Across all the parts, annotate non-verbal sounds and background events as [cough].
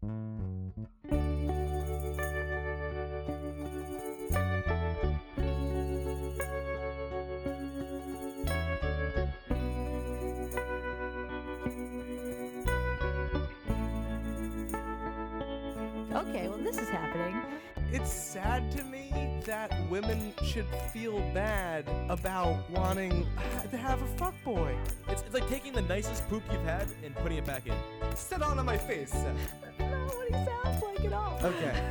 Okay, well, this is happening. It's sad to me that women should feel bad about wanting to have a fuckboy. It's, it's like taking the nicest poop you've had and putting it back in. Sit on my face. Seth. That's not what he sounds like at all. Okay.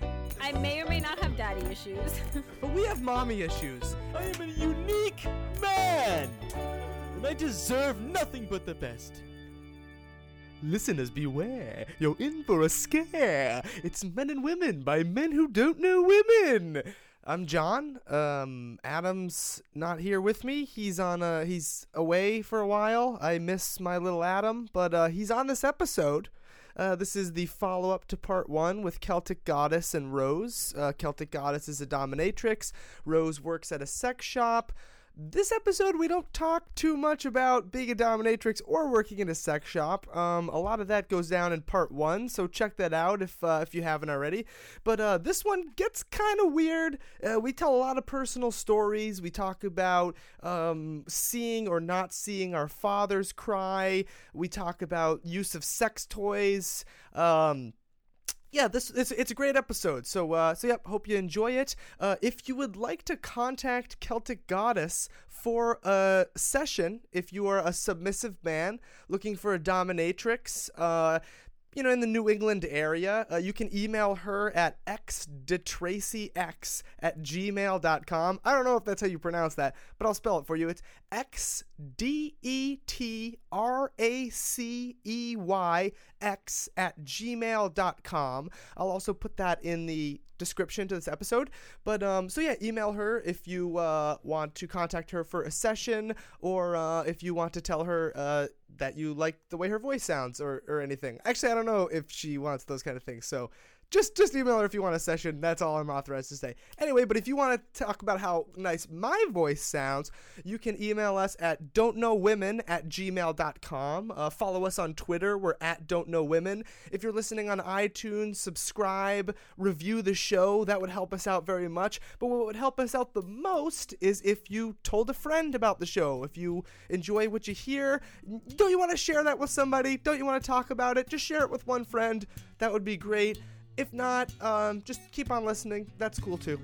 [laughs] I may or may not have daddy issues. [laughs] But we have mommy issues. I am a unique man, and I deserve nothing but the best. Listeners beware, you're in for a scare. It's Men and Women by men who don't know women. I'm John. Um, Adam's not here with me. He's on. Uh, he's away for a while. I miss my little Adam, but uh, he's on this episode. Uh, this is the follow up to part one with Celtic Goddess and Rose. Uh, Celtic Goddess is a dominatrix. Rose works at a sex shop. This episode, we don't talk too much about being a dominatrix or working in a sex shop. Um, a lot of that goes down in part one, so check that out if uh, if you haven't already. But uh, this one gets kind of weird. Uh, we tell a lot of personal stories. We talk about um, seeing or not seeing our fathers cry. We talk about use of sex toys. Um, yeah, this it's, it's a great episode. So uh, so yep, hope you enjoy it. Uh, if you would like to contact Celtic Goddess for a session, if you are a submissive man looking for a dominatrix, uh, you know, in the New England area, uh, you can email her at xdetraceyx at gmail.com. I don't know if that's how you pronounce that, but I'll spell it for you. It's X D E T R A C E Y X at gmail.com. I'll also put that in the description to this episode. But um, so yeah, email her if you uh, want to contact her for a session or uh, if you want to tell her uh, that you like the way her voice sounds or, or anything. Actually, I don't know if she wants those kind of things. So just just email her if you want a session. That's all I'm authorized to say. Anyway, but if you want to talk about how nice my voice sounds, you can email us at don'tknowwomen at gmail.com. Uh, follow us on Twitter. We're at Don't Know Women. If you're listening on iTunes, subscribe, review the show. That would help us out very much. But what would help us out the most is if you told a friend about the show. If you enjoy what you hear, don't you want to share that with somebody? Don't you want to talk about it? Just share it with one friend. That would be great. If not, um, just keep on listening. That's cool too.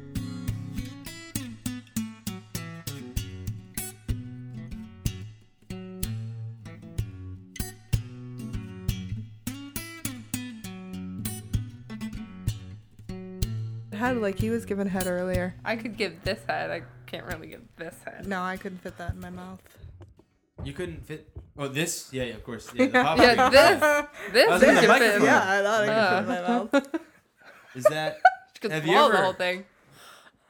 Head like he was given head earlier. I could give this head. I can't really give this head. No, I couldn't fit that in my mouth. You couldn't fit. Oh, this? Yeah, yeah of course. Yeah, the [laughs] pop Yeah, this. I This was is in the microphone. Yeah, I thought I could Uh. fit in my mouth. [laughs] Is that? [laughs] You Have you swallow the ever- whole thing.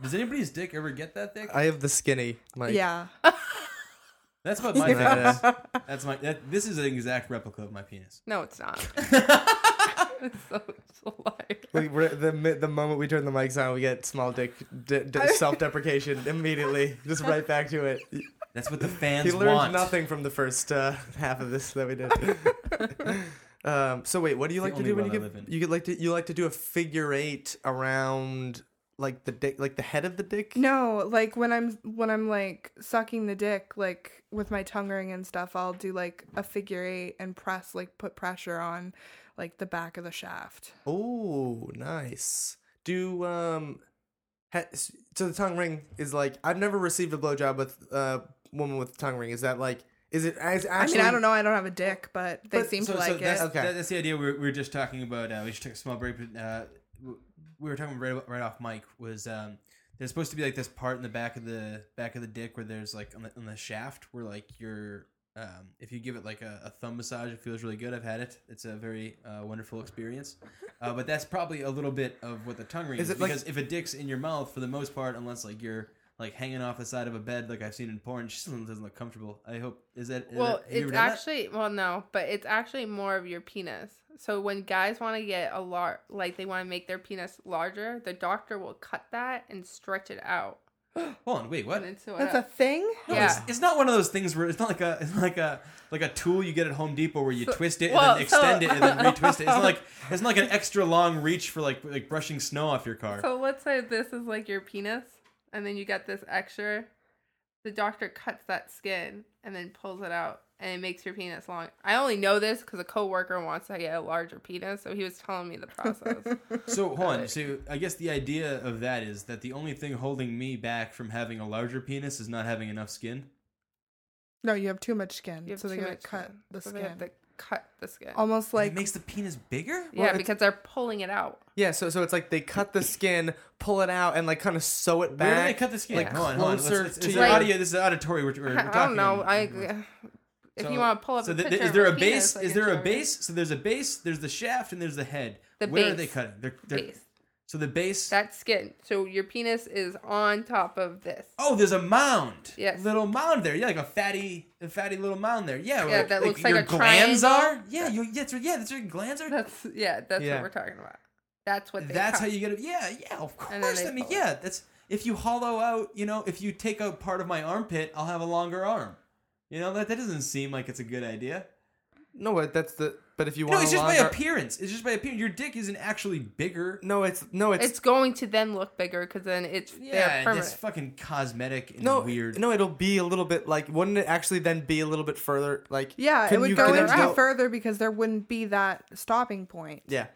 Does anybody's dick ever get that thick? I have the skinny mic. Yeah. That's what my Yeah. penis. That's my. That, this is an exact replica of my penis. No, it's not. it's so, so like. We, we're, the mi- the moment we turn the mics on, we get small dick d- d- self-deprecation immediately, just right back to it. That's what the [laughs] fans want. He learned want. nothing from the first uh, [laughs] half of this that we did. [laughs] um, so wait, what do you It's like to do when you world I get live in. you get like to you like to do a figure eight around like the dick, like the head of the dick? No, like when I'm when I'm like sucking the dick, like with my tongue ring and stuff, I'll do like a figure eight and press like put pressure on like the back of the shaft. Oh, nice. Do um, ha- so the tongue ring is like I've never received a blowjob with uh, woman with tongue ring. Is that like is it as actually? I mean, I don't know. I don't have a dick, but they But- seem so, to so like that's, it. Okay. that's the idea. We were, we were just talking about. Uh, we just took a small break, but uh, we were talking right right off mic. Was um, there's supposed to be like this part in the back of the back of the dick where there's like on the, on the shaft where like your um, if you give it like a, a thumb massage, it feels really good. I've had it. It's a very uh, wonderful experience. Uh, but that's probably a little bit of what the tongue ring is, Is it like- because if a dick's in your mouth, for the most part, unless like you're like hanging off the side of a bed, like I've seen in porn, it just doesn't doesn't look comfortable. I hope is that is Well, that- have it's done that? actually well, no, but it's actually more of your penis. So when guys want to get a lar like they want to make their penis larger, the doctor will cut that and stretch it out. [gasps] Hold on, wait, what? And That's a thing. No, Yeah. it's, it's not one of those things where it's not like a it's like a like a tool you get at Home Depot where you twist it and well, then extend so- it and then [laughs] retwist it. It's not like it's not like an extra long reach for like like brushing snow off your car. So let's say this is like your penis, and then you get this extra. The doctor cuts that skin and then pulls it out, and it makes your penis long. I only know this because a coworker wants to get a larger penis, so he was telling me the process. [laughs] So hold on. So I guess the idea of that is that the only thing holding me back from having a larger penis is not having enough skin. No, you have too much skin, You have so they gotta cut skin, the so skin. They have to cut the skin. Almost Like, like it makes the penis bigger. yeah, it's- because they're pulling it out. Yeah, so so it's like they cut the skin, pull it out, and like kind of sew it back. Where do they cut the skin? like, hold on, hold on. Let's, let's, to it's your- audio. This is auditory. We're, we're, we're I talking. don't know. I if So- you want to pull up So a th- is there a penis, base? I Is there a show base? So there's a base. There's the shaft and there's the head. The Where are they cutting? They're, they're, Base. So the base. That skin. So your penis is on top of this. Oh, there's a mound. Yes. Little mound there. Yeah, like a fatty, a fatty little mound there. Yeah. Yeah, that looks like your a glands triangle. are. Yeah, you, yeah, that's what, yeah, that's what your glands are. That's yeah. That's Yeah. what we're talking about. That's what. They That's cut. how you get it. Yeah, yeah, of course. I mean, pull it. yeah, that's if you hollow out. You know, if you take out part of my armpit, I'll have a longer arm. You know that that doesn't seem like it's a good idea. no, but that's the. But if you want, No, it's a just by longer, appearance. It's just by appearance. Your dick isn't actually bigger. No, it's no, it's, It's going to then look bigger because then it's Yeah, they're permanent. it's fucking cosmetic and no weird. No, it'll be a little bit like. Wouldn't it actually then be a little bit further? Like yeah, it couldn't would you- go couldn't into you go- further because there wouldn't be that stopping point. Yeah,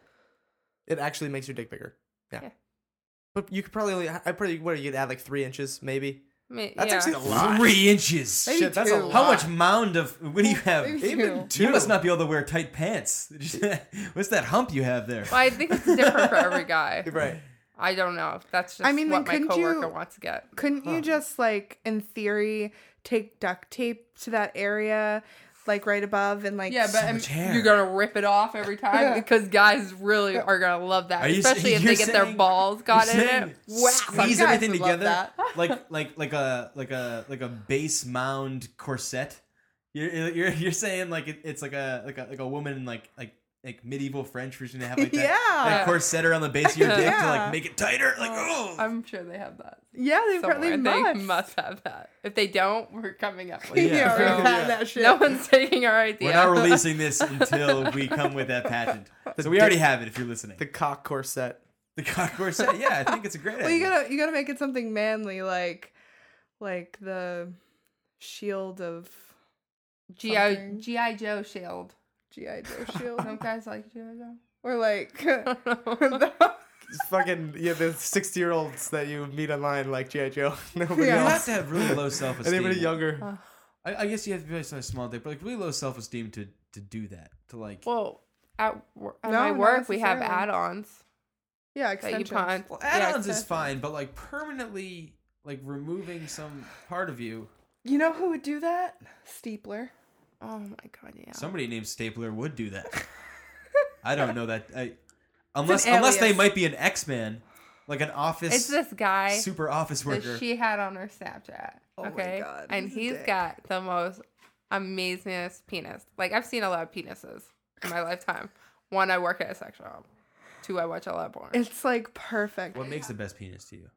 it actually makes your dick bigger. Yeah. Yeah. But you could probably only. I probably what you could add like three inches maybe. I That's yeah. actually a lot. Three inches. Maybe Shit, that's a lot. How much mound of what do you have? Maybe Even two. You must not be able to wear tight pants. [laughs] What's that hump you have there? Well, I think it's different for every [laughs] guy. Right. I don't know. That's just I mean, then what my coworker you- wants to get. Couldn't you just like in theory take duct tape to that area, like right above, and like Yeah, but much hair. you're gonna rip it off every [laughs] time Yeah. because guys really are gonna love that, you especially if you're they get their balls got in it. Wow, Squeeze guys everything love together, that. [laughs] like [laughs] like like a like a like a base mound corset. You're you're, you're saying like it, it's like a like a like a woman like like like medieval French where she's gonna have like [laughs] that, Yeah. that corset around the base of your [laughs] dick to like make it tighter. Like oh, oh, I'm sure they have that. yeah, they Somewhere. probably They must. must have that. If they don't, we're coming up [laughs] with Well, it. yeah, Yeah. we had that shit. No one's taking our idea. we're not releasing this until we come with that patent. So we already have it. If you're listening, The cock corset. the cock corset. Yeah, I think it's a great well, you gotta you gotta make it something manly, like like the shield of GI. GI Joe shield. GI Joe [laughs] shield, Some guys like GI Joe. or like [laughs] [laughs] It's fucking yeah, the sixty year olds that you meet online like GI Joe. Nobody You Yeah. have to have really low self esteem. Anybody younger? I, I guess you have to be a small dick, but like really low self esteem to to do that. To like Well, at, wor- at No, my not work we have necessarily. add-ons yeah, that you extensions. put on. well, yeah, add-ons is extensions. fine, but like permanently like removing some part of you. You know who would do that? Steepler. Oh my god, yeah. Somebody named Stapler would do that. [laughs] I don't know that. I, unless unless they might be an X Man, like an office It's this guy super office that worker. she had on her Snapchat. Oh my Okay, God, and he's a he's dick. got the most amazingest penis. Like I've seen a lot of penises in my lifetime. One, I work at a sex shop. Two, I watch a lot of porn. It's like perfect. what makes the best penis to you?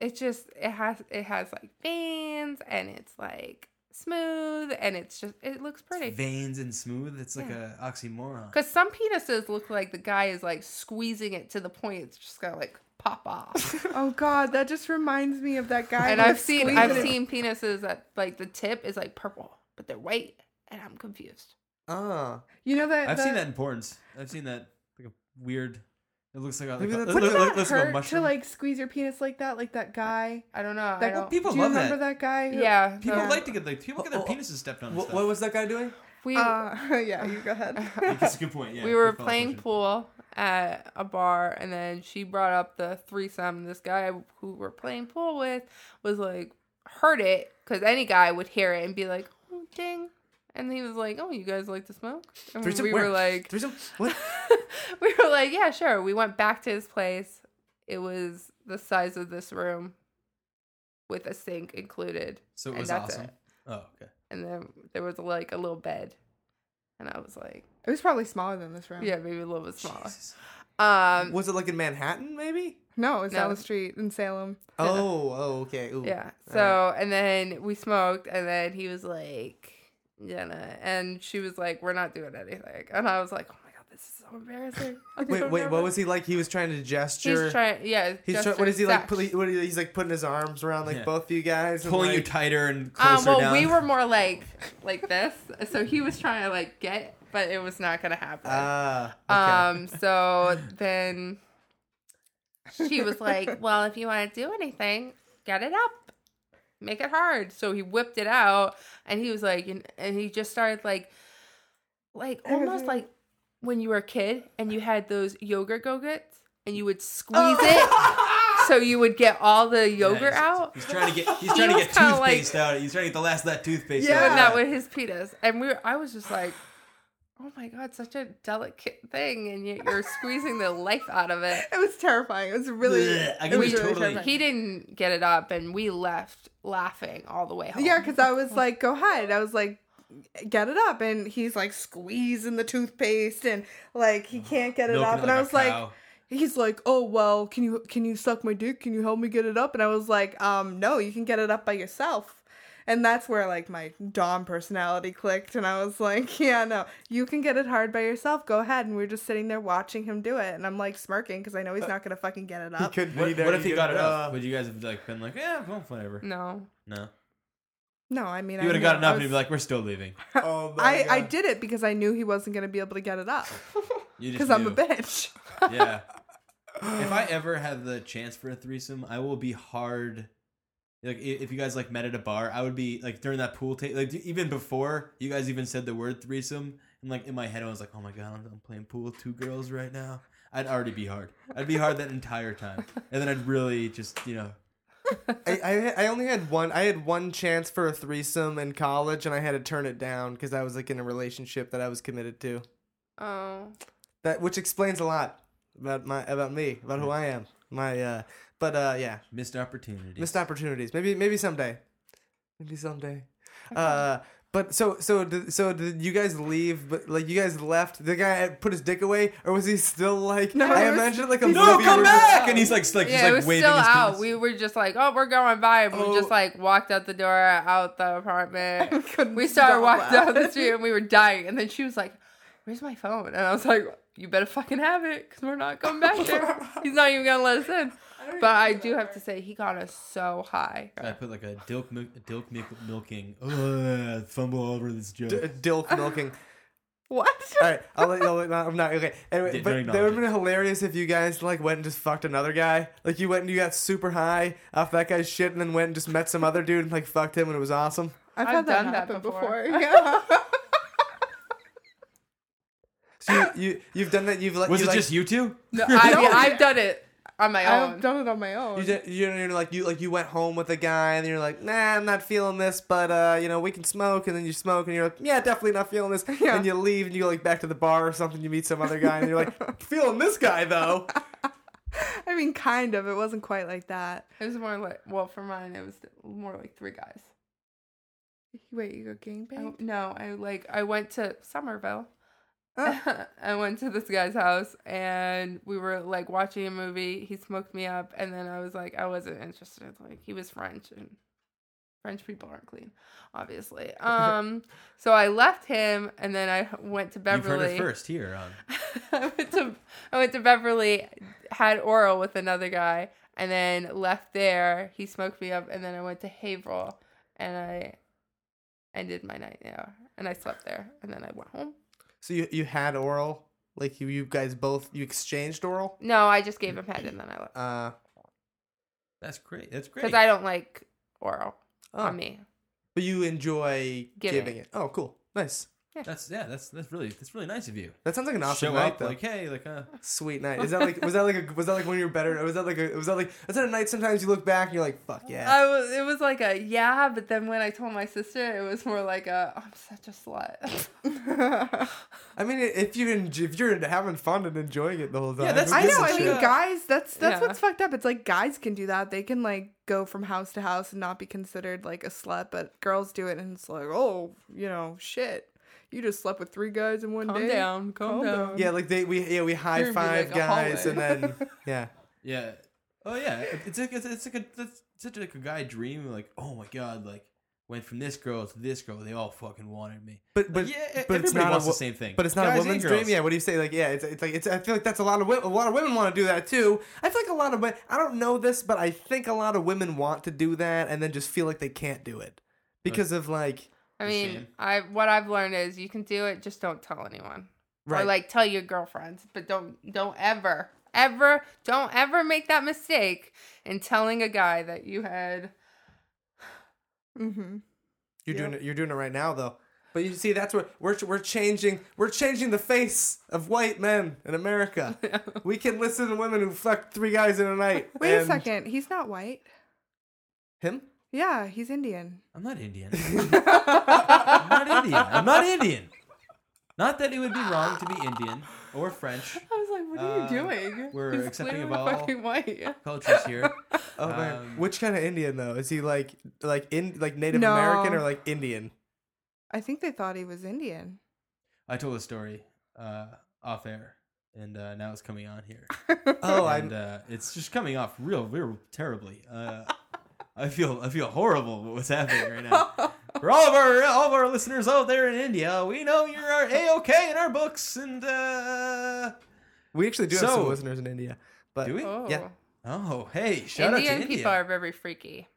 It just it has it has like veins and it's like smooth and it's just it looks pretty. Veins and smooth. It's like Yeah. a oxymoron. Because some penises look like the guy is like squeezing it to the point it's just gonna like pop off. [laughs] Oh God, that just reminds me of that guy. and I've seen I've it. seen penises that like the tip is like purple, but they're white, and I'm confused. Ah. You know that I've the, seen that in porns. I've seen that like a weird. It looks like a, like Maybe a, that's it like look- a- look- looks like a hurt to mushroom. like squeeze your penis like that, like that guy. I don't know. I That, don't. people do you love remember that. that, guy? who- yeah, People the- like to get like people get their Oh, oh, penises stepped on. and What, stuff. what was that guy doing? we Uh, [laughs] [laughs] yeah, you go ahead. [laughs] That's a good point. Yeah, we were good follow-up playing question. pool at a bar, and then she brought up the threesome. This guy who we're playing pool with was like heard it because any guy would hear it and be like, "Oh, ding." And he was like, "Oh, you guys like to smoke?" And Threesome? we Where? were like, Threesome? What? [laughs] we were like, yeah, sure. We went back to his place. It was the size of this room with a sink included. So it and was that's awesome. it. Oh, okay. And then there was like a little bed. And I was like, It was probably smaller than this room. yeah, maybe a little bit smaller. Jesus. Um, Was it like in Manhattan? Maybe. No, it's down No. the street in Salem. Oh, oh, okay. Ooh. Yeah. All So and then we smoked, and then he was like, "Jenna," and she was like, "We're not doing anything," and I was like, "Oh my god, this is so embarrassing." [laughs] I'm Wait, wait. What was he like? He was trying to gesture. He's trying. Yeah. He's try- what is he like? sex. Put, what, he's like putting his arms around like Yeah. both of you guys, and, Pulling you tighter and Um, closer well, down. we were more like like this, so he was trying to like get, but it was not gonna happen. Ah, okay. Um, so then she was like, "Well, if you want to do anything, get it up, make it hard." So he whipped it out, and he was like, and, and he just started like, like almost like when you were a kid and you had those yogurt Go-Gurts and you would [laughs] squeeze it so you would get all the Yeah, yogurt he's- out. He's trying to get. He's He [laughs] trying to get kinda like- toothpaste out. He's trying to get the last of that toothpaste Yeah. out. doing that with his penis. And we were, I was just like, oh my God, such a delicate thing. And yet you're squeezing the life out of it. [laughs] It was terrifying. It was really. Blech. I it can was be really totally- terrifying. He didn't get it up and we left laughing all the way home. Yeah, because I was [laughs] like, go ahead. I was like, get it up. And he's like squeezing the toothpaste and like he can't get it Milking up. And I was like, he's like, oh, well, can you can you suck my dick? Can you help me get it up? And I was like, um, no, you can get it up by yourself. And that's where like my Dom personality clicked. And I was like, [laughs] yeah, no, you can get it hard by yourself. Go ahead. And we are just sitting there watching him do it. And I'm like smirking because I know he's not going to fucking get it up he up. couldn't What, there. what if he got it up? Uh, Would you guys have like been like, yeah, well, whatever? No. No. No, I mean, You would have I gotten knew- I up and you'd be like, we're still leaving. [laughs] oh my I, I did it because I knew he wasn't going to be able to get it up. [laughs] You just Because I'm a bitch. Yeah. if I ever have the chance for a threesome, I will be hard. Like if you guys like met at a bar, I would be like during that pool table. Like even before you guys even said the word threesome, and like in my head I was like, oh my god, I'm, I'm playing pool with two girls right now. I'd already be hard. I'd be hard that entire time, and then I'd really just you know. I, I I only had one. I had one chance for a threesome in college, and I had to turn it down because I was like in a relationship that I was committed to. Oh. That which explains a lot about my about me about who I am. My uh, but uh, yeah, Missed opportunity. missed opportunities. Maybe maybe someday, maybe someday. Uh, but so so did, so did you guys leave? But like you guys left. The guy put his dick away, or was he still like? No, I it was- imagine like a he's- movie. no, come where- back! And he's like, like, yeah, he's like it was waving still his out. penis. We were just like, oh, we're going by. And we Oh. just like walked out the door, out the apartment. [laughs] We started stop walking down the street and we were dying. And then she was like, where's my phone? And I was like, you better fucking have it because we're not going back there. [laughs] He's not even going to let us in. But I do have to say, he got us so high. I put like a dilk milk, dilk milk, milking. Oh, fumble over this joke. D- dilk milking. [laughs] What? All right, I'll let you. I'll let- I'm not okay. Anyway, Don't but acknowledge that would have been hilarious if you guys like went and just fucked another guy. Like you went and you got super high off that guy's shit, and then went and just met some other dude and like fucked him, and it was awesome. I've, I've had that done that happen before. before. [laughs] Yeah. So you, you you've done that. You've like Was you, it like, just you two? No, [laughs] I I've done it on my own. I've done it on my own. You did, you know, like you like you went home with a guy and you're like, nah, I'm not feeling this, but uh, you know, we can smoke, and then you smoke, and you're like, yeah, definitely not feeling this, Yeah. and you leave and you go like back to the bar or something, you meet some other guy, and you're like, [laughs] feeling this guy though. I mean, kind of. It wasn't quite like that. It was more like, well, for mine, it was more like three guys. Wait, you go I, gangbang? no, I like, I went to Somerville. Uh, [laughs] I went to this guy's house and we were like watching a movie. He smoked me up, and then I was like, I wasn't interested. Like he was French, and French people aren't clean, obviously. [laughs] Um, so I left him, and then I went to Beverly. it first here on. [laughs] I went to I went to Beverly, had oral with another guy, and then left there. He smoked me up, and then I went to Haverhill, and I ended my night there, and I slept there, and then I went home. So you you had oral, like you you guys both you exchanged oral. No, I just gave him head, and then I left Uh, That's great. That's great. because I don't like oral oh, on me. but you enjoy Giving. giving it. Oh, cool, nice. [laughs] That's yeah. That's that's really that's really nice of you. That sounds like an awesome Show night up though. like hey like uh. Sweet night. Is that like was that like a was that like when you were better? Was that like a was that like was that a night? Sometimes you look back and you're like, fuck yeah. I was. It was like a yeah, but then when I told my sister, it was more like a I'm such a slut. [laughs] I mean, if you en- if you're having fun and enjoying it the whole time, Yeah, that's- who I gives know. a I mean, shit? guys, that's that's Yeah. what's fucked up. It's like guys can do that. They can like go from house to house and not be considered like a slut, but girls do it, and it's like, oh, you know, shit. You just slept with three guys in one day. calm day. down, calm, Calm down. down. Yeah, like they we yeah we high You're gonna be five like guys and then [laughs] yeah. Yeah. Oh yeah, it's like it's, it's like a that's such like a guy dream like oh my god like went from this girl to this girl they all fucking wanted me. But but yeah, but it's everybody not wants a, the same thing. But it's not Guys a woman's dream. Yeah. What do you say? Like yeah, it's, it's like it's. I feel like that's a lot of a lot of women want to do that too. I feel like a lot of women. I don't know this, but I think a lot of women want to do that and then just feel like they can't do it because uh, of like I mean, shame. I what I've learned is you can do it, just don't tell anyone. right. Or like tell your girlfriends, but don't don't ever ever don't ever make that mistake in telling a guy that you had [sighs] Mm-hmm. You're Yeah. doing it. You're doing it right now, though. But you see, that's what we're we're changing. We're changing the face of white men in America. [laughs] we can listen to women who fuck three guys in a night. Wait a second. He's not white. Him? Yeah, he's Indian. I'm not Indian. [laughs] I'm not Indian. I'm not Indian. Not that it would be wrong to be Indian or French. I was like, what are you doing? we're He's accepting of all- fucking white. [laughs] Cultures here. Oh man, Um, which kind of Indian though? Is he like like in like Native No. American or like Indian? I think they thought he was Indian. I told a story uh, off air, and uh, now it's coming on here. [laughs] Oh, and uh, it's just coming off real, real terribly. Uh, I feel, I feel horrible with what's happening right now. For all of our, all of our listeners out there in India, we know you're our a okay in our books, and uh, we actually do have some listeners in India. But do we? Oh. Yeah. Oh, hey, shout Indian out to India. people are very freaky.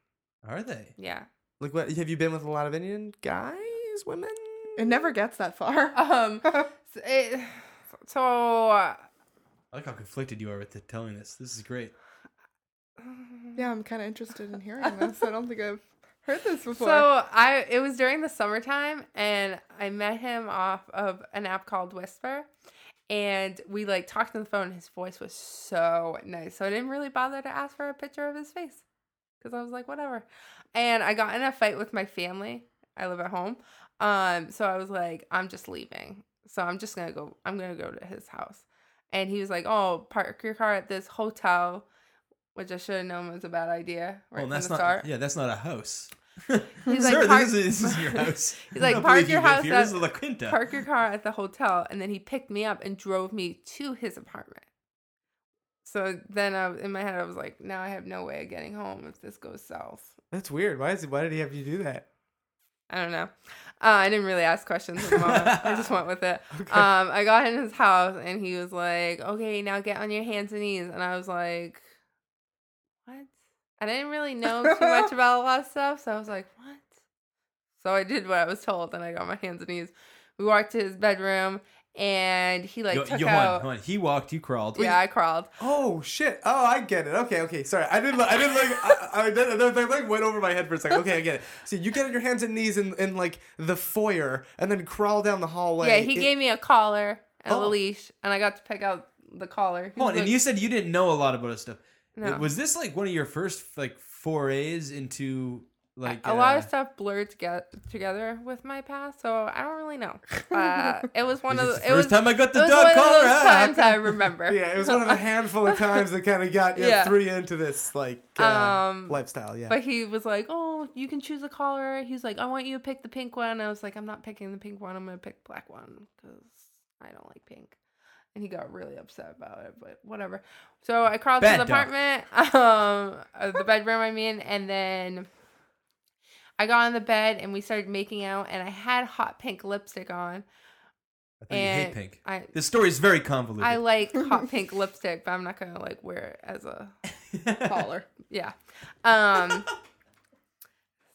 Are they? Yeah. like, what have you been with a lot of Indian guys, women? It never gets that far. [laughs] Um. so, it, so uh, I like how conflicted you are with it, telling this. This is great. Yeah, I'm kind of interested in hearing this. I don't think I've heard this [laughs] before. So I it was during the summertime and I met him off of an app called Whisper and we like talked on the phone his voice was so nice. So I didn't really bother to ask for a picture of his face cuz I was like whatever. And I got in a fight with my family. I live at home. Um so I was like I'm just leaving. So I'm just to go I'm going to go to his house. And he was like, "Oh, park your car at this hotel." Which I should have known was a bad idea right well, from that's the not. start. Yeah, that's not a house. [laughs] He's [laughs] Sir, like, park- this, is, this is your [laughs] house. He's like, park your you house at- This is La Quinta. park your car at the hotel and then he picked me up and drove me to his apartment so then I, in my head i was like now i have no way of getting home if this goes south That's weird. Why is it? Why did he have you do that? i don't know uh, i didn't really ask questions at the moment i just went with it Okay. um, i got in his house and he was like okay now get on your hands and knees and i was like what i didn't really [laughs] know too much about a lot of stuff so i was like what so i did what i was told and i got my hands and knees we walked to his bedroom and he like Yo, took on, out on. He walked, you crawled. yeah i crawled Oh shit! Oh, I get it. Okay, okay. Sorry, I didn't. I didn't like. I, I, that, that, like went over my head for a second. Okay, I get it. So you get on your hands and knees in, in like the foyer, and then crawl down the hallway. yeah he It- gave me a collar and a Oh. leash and i got to pick out the collar Hold on, and you said you didn't know a lot about this stuff. No. Was this like one of your first like forays into like a lot uh, of stuff blurred together together with my past, so I don't really know. [laughs] Uh, it was one of the, first was, time I got the dog collar. [laughs] times I remember. [laughs] Yeah, it was one of a handful of times that kind of got you Yeah. threw you into this like uh, Um, lifestyle. Yeah. But he was like, "Oh, you can choose a collar." He's like, "I want you to pick the pink one." I was like, "I'm not picking the pink one. I'm gonna pick the black one because I don't like pink." And he got really upset about it, but whatever. So I crawled Bad to the dog. apartment, [laughs] um, uh, the bedroom I mean, and then I got on the bed and we started making out, and I had hot pink lipstick on. I thought you hate pink. I This story is very convoluted. I like [laughs] hot pink lipstick, but I'm not gonna like wear it as a [laughs] collar. Yeah. Um.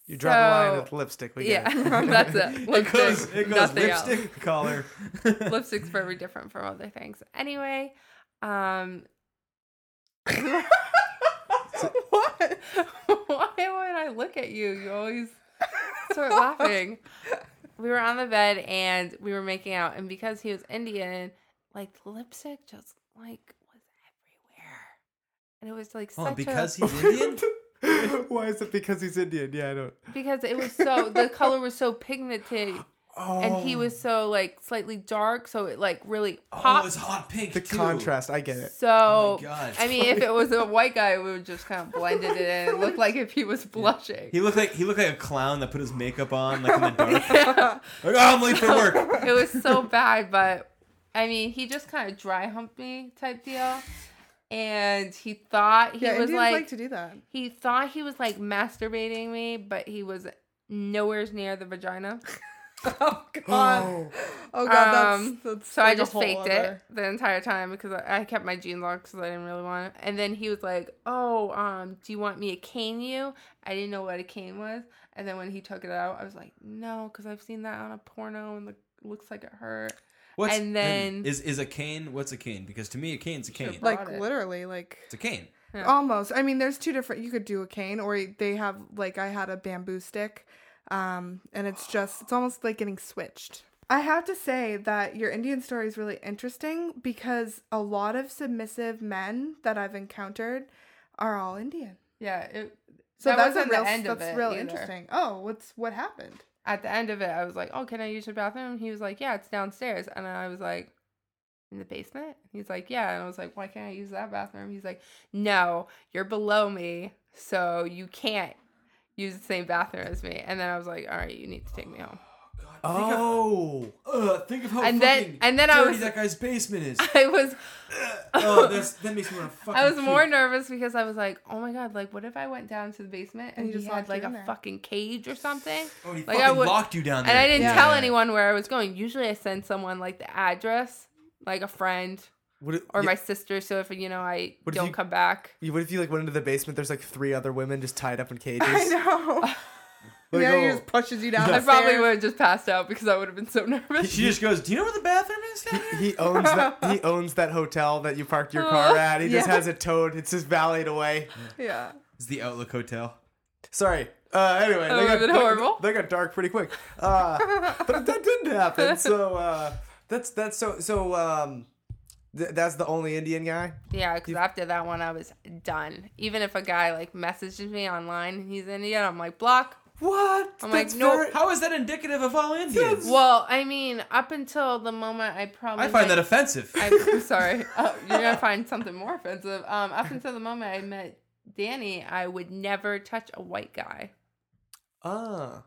You draw the line so- at lipstick. We get Yeah, it. [laughs] that's it. [laughs] it Lipstick, goes, it goes nothing else. lipstick, collar. [laughs] Lipstick's very different from other things. Anyway, um. what? Why when I look at you, you always start laughing? We were on the bed and we were making out, and because he was Indian, like lipstick just like was everywhere, and it was like such because a he's Indian. [laughs] Why is it because he's Indian? Yeah, I don't. because it was so the color was so pigmented Oh, and he was oh. so like slightly dark, so it like really Oh, popped. it's hot pink. the too. contrast. I get it. So Oh my God. I mean, if it was a white guy, we would just kind of blended it in. It looked like if he was blushing. He looked like he looked like a clown that put his makeup on like in the dark. [laughs] Yeah. [laughs] like, oh, I'm late for work. it was so bad, but I mean, he just kind of dry humped me type deal. And he thought he yeah, was Indians like, like, to do that. he thought he was like masturbating me, but he was nowhere near the vagina. [laughs] Oh god. Oh, god, Um, that's, that's So I like a just faked other- it the entire time because I, I kept my jeans on because I didn't really want it. And then he was like, "Oh, um, do you want me to cane you?" I didn't know what a cane was. And then when he took it out, I was like, "No," because I've seen that on a porno and it looks like it hurt. What's And then- is is a cane? What's a cane? Because to me, a cane's a cane. Sure. Like brought it. literally, like It's a cane. Yeah. almost. I mean, there's two different. You could do a cane, or they have like I had a bamboo stick, um, and it's just it's almost like getting switched. I have to say that your Indian story is really interesting because a lot of submissive men that I've encountered are all Indian. Yeah, it, So That that's a wasn't the real, end of that's it real either. interesting. Oh, what's what happened? At the end of it, I was like, "Oh, can I use your bathroom?" He was like, "Yeah, it's downstairs." And I was like, "In the basement?" He's like, "Yeah." And I was like, "Why can't I use that bathroom?" He's like, "No, you're below me, so you can't use the same bathroom as me." And then I was like, "All right, you need to take me home." Oh, Uh, think of how And then- fucking and then I dirty was- that guy's basement is. [laughs] I was oh, [laughs] that's, that makes me want to fucking. I was more nervous because I was like, "Oh my god, like what if I went down to the basement and, And you he just had like a there. fucking cage or something?" Oh, he Like, I fucking would- locked you down there. And I didn't Yeah. tell anyone where I was going. Usually I send someone like the address, like a friend what if, or yeah, my sister. So if you know I What if don't you- come back, what if you like went into the basement? There's like three other women just tied up in [laughs] cages. I know. Like, yeah, he oh. just pushes you down. I the probably would have just passed out because I would have been so nervous. She just goes, "Do you know where the bathroom is?" down there?" He owns that. He [laughs] owns that hotel that you parked your car at. He just has it towed. It's just valeted away. Yeah. It's the Outlook Hotel. Sorry. Uh, anyway, That they got, been they- horrible. They, got dark pretty quick. Uh, but that didn't happen. [laughs] So uh, that's that's so so. Um, th- that's the only Indian guy. Yeah, because after that one, I was done. Even if a guy like messages me online and he's Indian, I'm like block. What? I'm like, That's nope. very- How is that indicative of all Indians? Well, I mean, up until the moment I probably I find met- that offensive. I'm sorry. Uh, [laughs] you're gonna find something more offensive. Um, up until the moment I met Danny, I would never touch a white guy. Ah.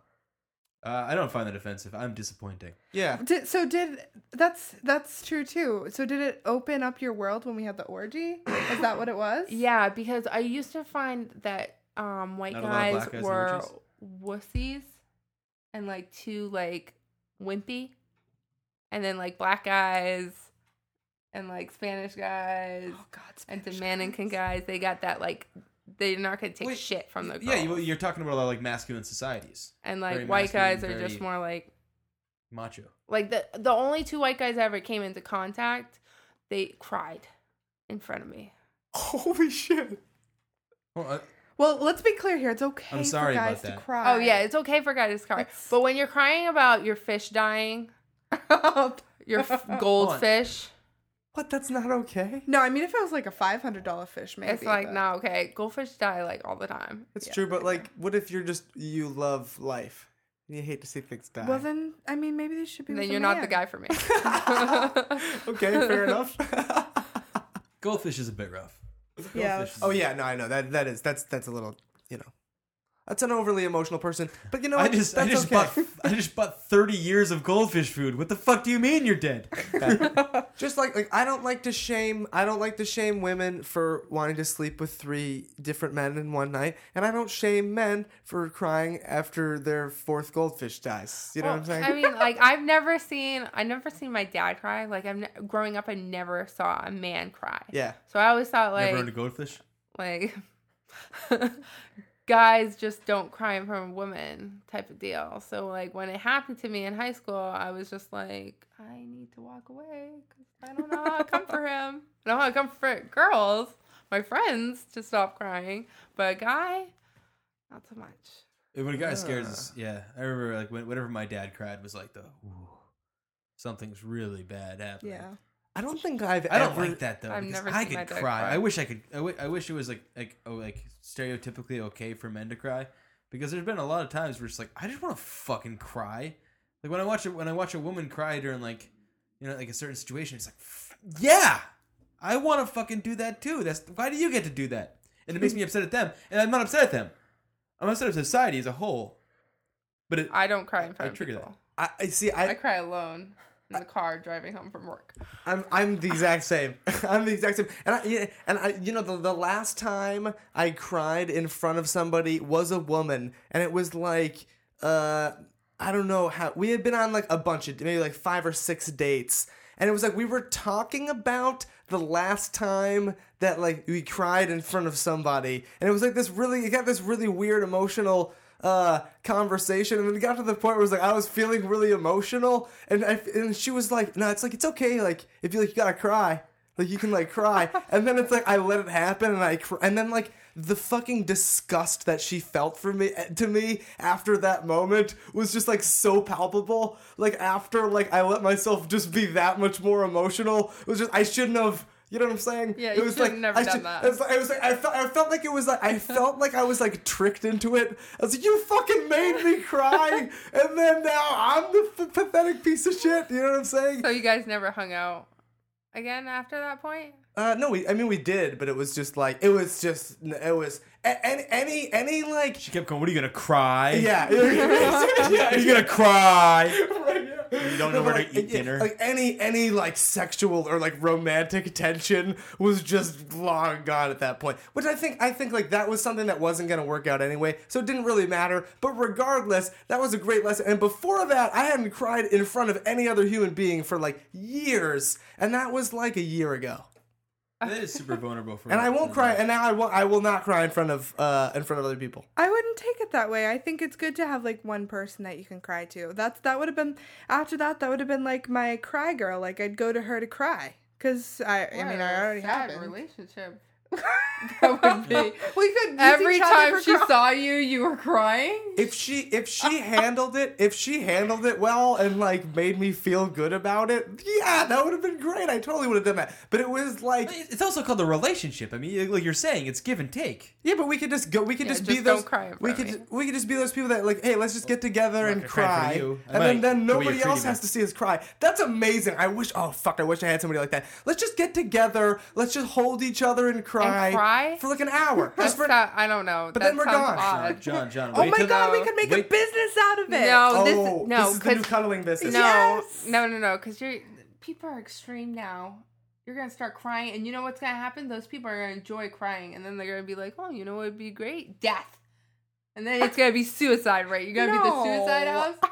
Uh, I don't find that offensive. I'm disappointing. Yeah. Did, so did that's that's true too. So did it open up your world when we had the orgy? Is that what it was? [coughs] Yeah, because I used to find that um, white Not a lot of guys black guys were orgies? Wussies and like too like wimpy, and then like black guys and like Spanish guys Oh God. and Spanish Dominican guys. guys, they got that like they're not gonna take Wait, shit from the girls. Yeah, you, you're talking about a lot of like masculine societies, and like very white guys are just more like macho. like the the only two white guys I ever came into contact, they cried in front of me. [laughs] Holy shit. Well, uh, Well, let's be clear here. It's okay I'm sorry for about guys to cry. Oh yeah, it's okay for guys to cry, It's- but when you're crying about your fish dying, [laughs] your f- goldfish, What? That's not okay. no, I mean if it was like a five hundred dollar fish, maybe. it's like but- no, okay, goldfish die like all the time. It's Yeah. true, but like, what if you're just you love life and you hate to see things die? Well then, I mean maybe they should be. then with a you're not the man. guy for me. [laughs] [laughs] okay, fair enough. goldfish is a bit rough. Yeah. Oh yeah, no, I know. That that is that's that's a little you know, that's an overly emotional person. But you know, I what? just I That's just okay. bought I just bought 30 years of goldfish food. What the fuck do you mean you're dead? [laughs] just like like I don't like to shame I don't like to shame women for wanting to sleep with three different men in one night, and I don't shame men for crying after their fourth goldfish dies. You know what I'm saying? I mean, like I've never seen I never seen my dad cry. Like I've ne- growing up, I never saw a man cry. yeah. So I always thought like Never owned a goldfish. like [laughs] guys just don't cry in front of women type of deal. So like when it happened to me in high school, I was just like, I need to walk away because I don't know how to come for [laughs] him. I don't know how to come for girls, my friends, to stop crying, but a guy, not so much. When a guy scares us, yeah. I remember like when, whenever my dad cried was like the Ooh, something's really bad happening. Yeah. I don't think I've I don't ever. like that though. I've because never I seen my could dad cry. cry. I wish I could. I, w- I wish it was like like oh like stereotypically okay for men to cry, because there's been a lot of times where it's like I just want to fucking cry. Like when I watch it when I watch a woman cry during like you know like a certain situation, it's like "F- yeah, I want to fucking do that too. That's why do you get to do that? And it makes me upset at them, and I'm not upset at them. I'm upset at society as a whole. But it, I don't cry in I front of trigger people. I, I see. I I cry alone. In the car driving home from work. I'm I'm the exact same. [laughs] I'm the exact same. And I and I you know the the last time I cried in front of somebody was a woman and it was like uh I don't know how we had been on like a bunch of maybe like 5 or 6 dates and it was like we were talking about the last time that like we cried in front of somebody and it was like this really it got this really weird emotional uh conversation and then it got to the point where it was like I was feeling really emotional and I, and she was like no it's like it's okay like if you like you gotta cry like you can like cry. [laughs] And then it's like I let it happen and I cr- and then like the fucking disgust that she felt for me eh, to me after that moment was just like so palpable. Like after like I let myself just be that much more emotional it was just I shouldn't have you know what I'm saying? Yeah, it you was should've like never I done should- that. It was like, I was like I felt I felt like it was like I [laughs] felt like I was like tricked into it. I was like, you fucking made me cry, and then now I'm the f- pathetic piece of shit. You know what I'm saying? So you guys never hung out again after that point? Uh, no, we I mean we did, but it was just like it was just it was any any any like She kept going. What are you gonna cry? yeah [laughs] yeah [laughs] Are you gonna cry? Right, yeah. You don't know where but, to eat dinner? Like any any like sexual or like romantic tension was just long gone at that point. Which I think I think like that was something that wasn't gonna work out anyway, so it didn't really matter. But regardless, that was a great lesson. And before that, I hadn't cried in front of any other human being for like years, and that was like a year ago. That is super vulnerable for. Me. And I won't cry, and now I will I will not cry in front of uh in front of other people. I wouldn't take it that way. I think it's good to have like one person that you can cry to. That's that would have been after that. That would have been like my cry girl. Like I'd go to her to cry because I. I What mean, a I already sad have it. relationship. [laughs] that would be. [laughs] We could Every time she cry- saw you, you were crying. if she if she handled it if she handled it well and like made me feel good about it yeah that would have been great i totally would have done that but it was like It's also called a relationship. I mean, like you're saying, it's give and take. yeah but we could just go we could Yeah, just, be just those don't cry we could of me. we could just be those people that like hey let's just get together I'm and cry cry you. And then might, then the nobody else has to see us cry that's amazing i wish oh fuck i wish i had somebody like that let's just get together let's just hold each other and cry, cry? for like an hour That's just for not, I don't know. But that then we're sounds gone. odd. John, John. Oh my till- god, we could make a business out of it. No, oh this no, this is the new cuddling business no, Yes. no, no, no, because you're people are extreme now. You're gonna start crying, and you know what's gonna happen? Those people are gonna enjoy crying, and then they're gonna be like, "Oh, you know what would be great? Death." And then it's gonna be suicide, right? You're gonna be the suicide house. [laughs]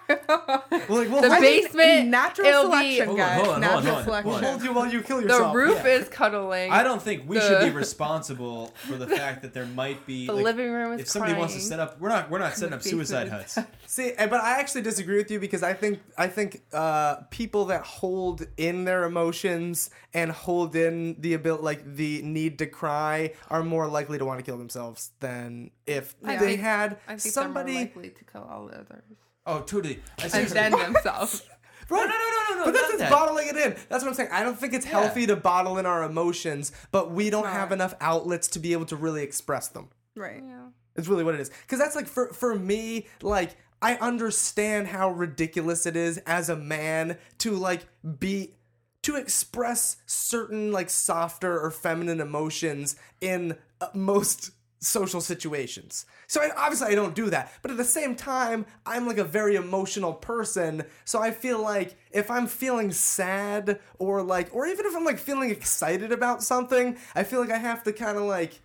Well, like, we'll the hold- basement. Natural it'll selection, be, guys. hold on, hold on, Natural hold on, selection. hold we'll on. hold you while you kill the yourself roof Yeah. is cuddling. I don't think we The- should be responsible for the [laughs] fact that there might be. the like, living room is if somebody wants to set up, we're not. We're not setting up suicide huts. See, eh, but I actually disagree with you because I think I think uh, people that hold in their emotions and hold in the ability, like the need to cry, are more likely to want to kill themselves than if I they think- had I think they're somebody. more likely to kill all the others Oh, totally. I and seriously- then themselves. Right. No, no, no, no, no, But that's just that. bottling it in. That's what I'm saying. I don't think it's Yeah. healthy to bottle in our emotions, but we don't Not. have enough outlets to be able to really express them. Right. Yeah. It's really what it is. Because that's like for for me, like I understand how ridiculous it is as a man to like be to express certain like softer or feminine emotions in uh, most social situations. So I, obviously I don't do that, but at the same time I'm like a very emotional person, so I feel like if I'm feeling sad or like or even if I'm like feeling excited about something, I feel like I have to kind of like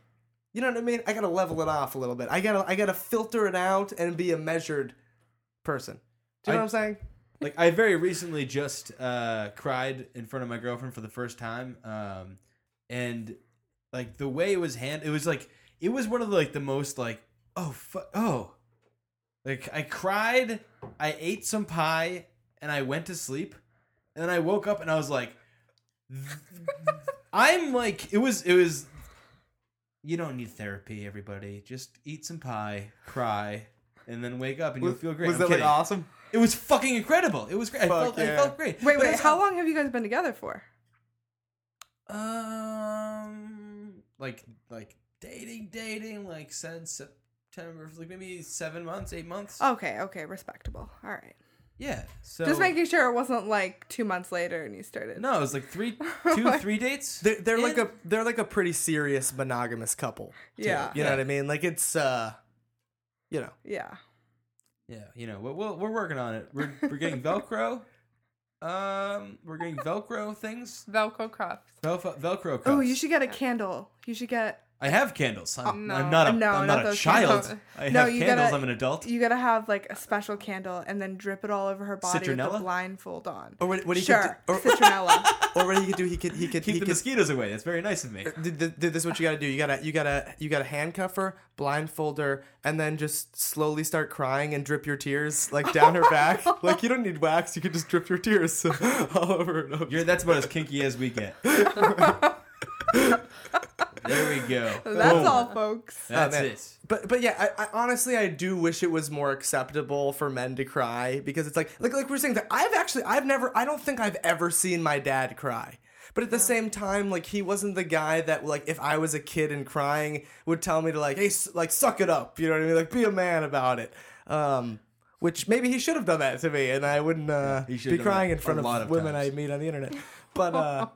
you know what I mean? I gotta level it off a little bit. I gotta I gotta filter it out and be a measured person. Do you know I- what I'm saying? like I very recently just uh, cried in front of my girlfriend for the first time, um, and like the way it was hand, it was like it was one of the, like the most like oh fu- oh, like I cried, I ate some pie, and I went to sleep, and then I woke up and I was like, [laughs] I'm like it was it was. You don't need therapy, everybody. Just eat some pie, cry, and then wake up, and you'll feel great. Was I'm that kidding. like awesome? It was fucking incredible. It was great. I Fuck felt, I felt great. Wait, But wait. that's How long have you guys been together for? Um, like like dating, dating, like since September, like maybe seven months, eight months. Okay, okay, respectable. All right. yeah. So Just making sure it wasn't like two months later and you started. No, it was like three, [laughs] two, three dates. They're, they're like a they're like a pretty serious monogamous couple. too. Yeah. you know Yeah. what I mean. Like it's uh, you know. Yeah. Yeah, you know, we're we're, we're working on it. We're we're getting Velcro. [laughs] Um, we're getting Velcro things. Velcro cuffs. Velcro, Velcro cuffs. Oh, you should get a candle. You should get. I have candles. I'm, no. I'm not a, No, I'm not not a child. candles. I No, have you candles. gotta- I'm an adult. You gotta have like a special candle and then drip it all over her body with Citronella? a blindfold on. Or what, what he sure, could do, or, citronella. [laughs] or what he could do, he could he could Keep he the could mosquitoes away. That's very nice of me. Did, did, did this is what you gotta do. You gotta you gotta you gotta handcuff her, blindfold her, and then just slowly start crying and drip your tears like down her back. [laughs] Like you don't need wax. You could just drip your tears [laughs] all over. and over. You're, that's about as kinky as we get. There we go. [laughs] That's Boom. all, folks. That's Oh, it. But but yeah, I, I honestly I do wish it was more acceptable for men to cry because it's like like like we are saying that I've actually I've never I don't think I've ever seen my dad cry. But at the same time, like he wasn't the guy that like if I was a kid and crying would tell me to like hey like suck it up, you know what I mean? Like be a man about it. Um, which maybe he should have done that to me, and I wouldn't uh, he should be crying in front of, of women times. I meet on the internet. [laughs] But uh,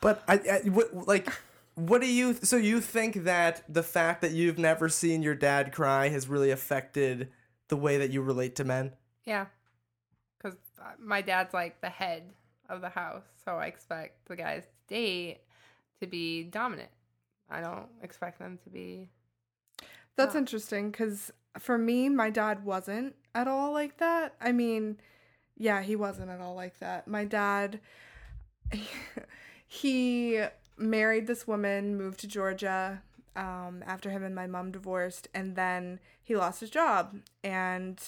but I, I like what do you so you think that the fact that you've never seen your dad cry has really affected the way that you relate to men? Yeah. Because uh, my dad's like the head of the house. So I expect the guys to date to be dominant. I don't expect them to be. That's Wow. interesting because for me, my dad wasn't at all like that. I mean, yeah, he wasn't at all like that. My dad, [laughs] he married this woman, moved to Georgia um, after him and my mom divorced, and then he lost his job. And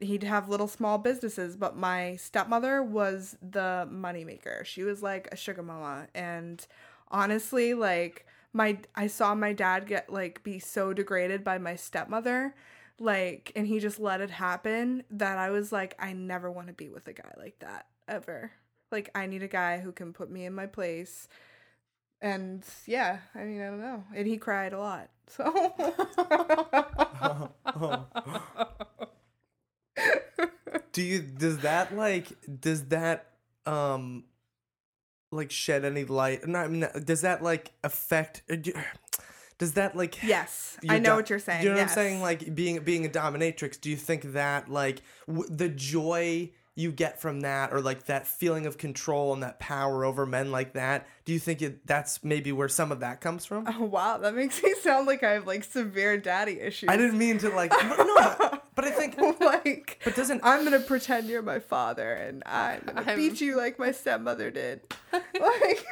he'd have little small businesses but my stepmother was the moneymaker. She was like a sugar mama. And honestly like my i saw my dad get like be so degraded by my stepmother like and he just let it happen that i was like i never want to be with a guy like that ever. Like i need a guy who can put me in my place and yeah i mean i don't know and he cried a lot so [laughs] Do you does that like does that um like shed any light? No, I mean, does that like affect? uh, Does that like yes i know do- what you're saying You know yes. what I'm saying? Like being being a dominatrix. Do you think that like w- the joy you get from that, or like that feeling of control and that power over men like that? Do you think it, that's maybe where some of that comes from? [laughs] Oh wow, that makes me sound like I have like severe daddy issues. I didn't mean to like. but no, but I think. [laughs] like. But doesn't I'm gonna pretend you're my father, and I'm gonna I'm- beat you like my stepmother did. [laughs] like,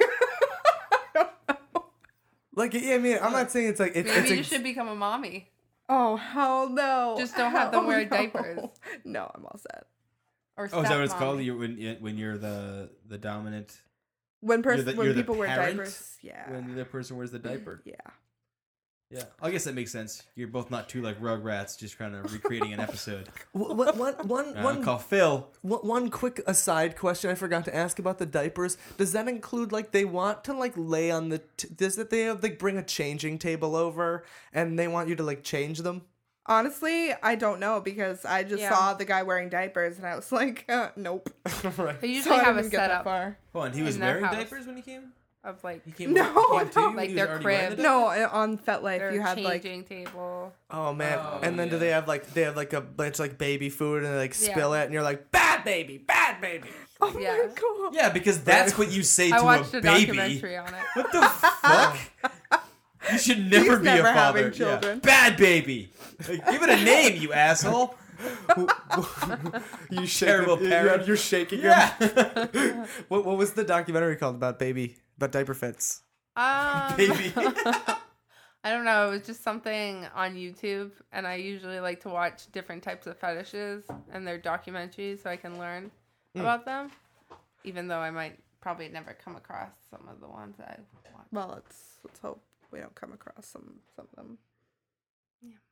like yeah, I mean I'm not saying it's like it's, Maybe it's you ex- should become a mommy. oh hell no! Just don't have them Hell oh, wear no. diapers. No, I'm all set. Or Oh, is that what it's called? You when when you're the the dominant When person when you're people wear diapers, yeah, when the other person wears the diaper. yeah. Yeah, I guess that makes sense. You're both not two like Rugrats, just kind of [laughs] recreating an episode. [laughs] One, one, one, Uh, one, call Phil. one, one quick aside question I forgot to ask about the diapers. Does that include like they want to like lay on the? T- does that they have like bring a changing table over and they want you to like change them? Honestly, I don't know because I just Yeah. saw the guy wearing diapers, and I was [laughs] like, uh, nope. right. They So usually I have a didn't get that setup far. Hold on, he was In their wearing house. diapers when he came. of like He came. No, he came to you? Like He was their already wearing crib. the No, uh, on FetLife their you had like changing table. Oh man! Oh, and then do yeah. they have like they have like a bunch of, like baby food and they like spill Yeah. it and you're like bad baby, bad baby. oh Yeah. my god. Yeah, because that's what you say I to watched a a baby. documentary on it. What the [laughs] fuck? [laughs] You should never be never a father. having children. Yeah. Bad baby. Like, give it a name, you asshole. [laughs] You Terrible shaking, parent. You're shaking Yeah. him. [laughs] what what was the documentary called about baby about diaper fits? Um, baby. [laughs] I don't know. It was just something on YouTube, and I usually like to watch different types of fetishes and their documentaries so I can learn Hmm. about them. Even though I might probably never come across some of the ones I watch. Well, let's let's hope we don't come across some some of them. Yeah,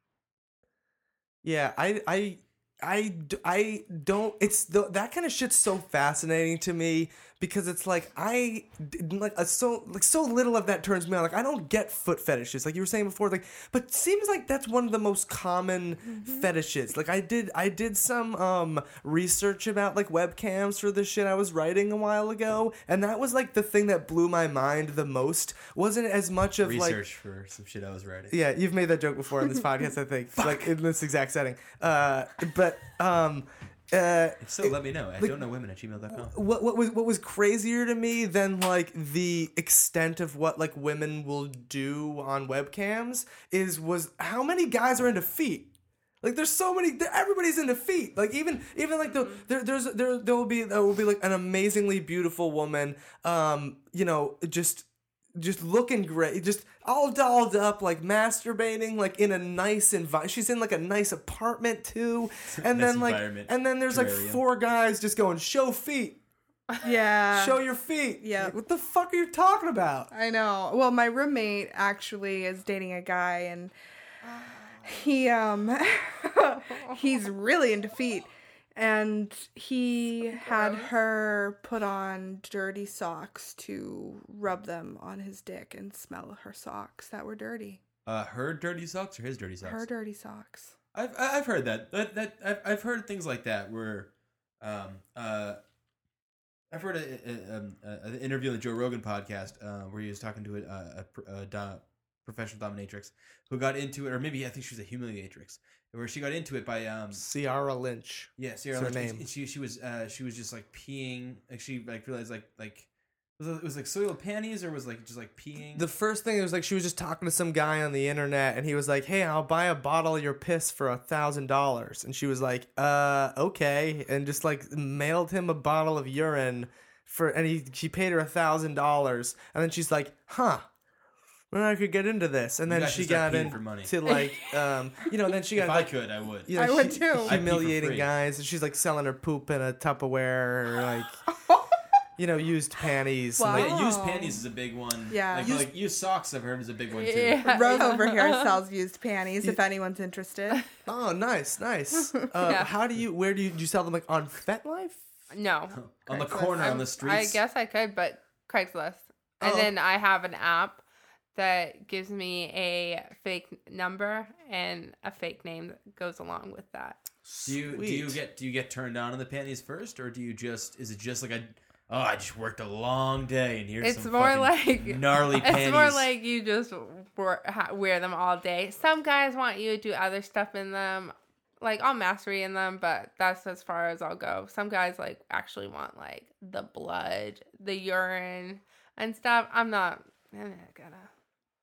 Yeah, I I I, I don't it's the, that kind of shit's so fascinating to me because it's like I like a, so like so little of that turns me on. Like I don't get foot fetishes like you were saying before like but seems like that's one of the most common fetishes. Like I did I did some um research about like webcams for the shit I was writing a while ago and that was like the thing that blew my mind the most. Wasn't as much of like Research for some shit I was writing. yeah, you've made that joke before on this [laughs] podcast, I think, like in this exact setting. Uh, but um, Uh, so, let me know. I like- don't know women at gmail.com. what what was what was crazier to me than like the extent of what like women will do on webcams is was how many guys are into feet. Like there's so many everybody's into feet. Like even even like the there there's there there will be there will be like an amazingly beautiful woman um you know just just looking great, just all dolled up, like masturbating, like in a nice environment. She's in like a nice apartment too, [laughs] and Nice then like, and then there's like Terrarium. four guys just going show feet, [laughs] Yeah. show your feet. yeah. Like, what the fuck are you talking about? I know. Well, my roommate actually is dating a guy and he um [laughs] he's really into feet and he had her put on dirty socks to rub them on his dick and smell her socks that were dirty. Uh, her dirty socks or his dirty socks? Her dirty socks. I've I've heard that. That that I've, I've heard things like that where, um uh, I've heard a, a, um, a, an interview on the Joe Rogan podcast uh, where he was talking to a, a, pr- a professional dominatrix who got into it, or maybe I think she was a humiliatrix, where she got into it by um Ciara Lynch. yeah her Lynch, and name. She she was uh she was just like peeing like she like realized like like was it, it was like soiled panties or was like just like peeing. The first thing it was like she was just talking to some guy on the internet, and he was like, "Hey, I'll buy a bottle of your piss for a thousand dollars," and she was like, "Uh, okay," and just like mailed him a bottle of urine for, and he she paid her a thousand dollars, and then she's like, "Huh." Well, I could get into this, and then guys she should start got peeing for money. into like, um, you know, then she [laughs] got if I like, could, I would. you know, I would hu- too. I'd pee for humiliating free. guys, and she's like selling her poop in a Tupperware, or like, [laughs] you know, used panties. and, Wow. like, Yeah, used Oh. panties is a big one. Yeah. like, Used- like used socks. I've heard is a big one too. Yeah. Rose over here [laughs] sells used panties if anyone's interested. Oh, nice, nice. Uh, Yeah. How do you? Where do you, do you sell them? Like on FetLife? No. on the corner on I'm- the I guess I could, but Craigslist. And Oh. then I have an app that gives me a fake number and a fake name that goes along with that. Do you do you get do you get turned on in the panties first, or do you just is it just like a oh I just worked a long day and here's It's some more like [laughs] gnarly panties. It's more like you just wear, wear them all day. Some guys want you to do other stuff in them. Like I'll mastery in them, but that's as far as I'll go. Some guys like actually want like the blood, the urine, and stuff. I'm not. I'm not gonna.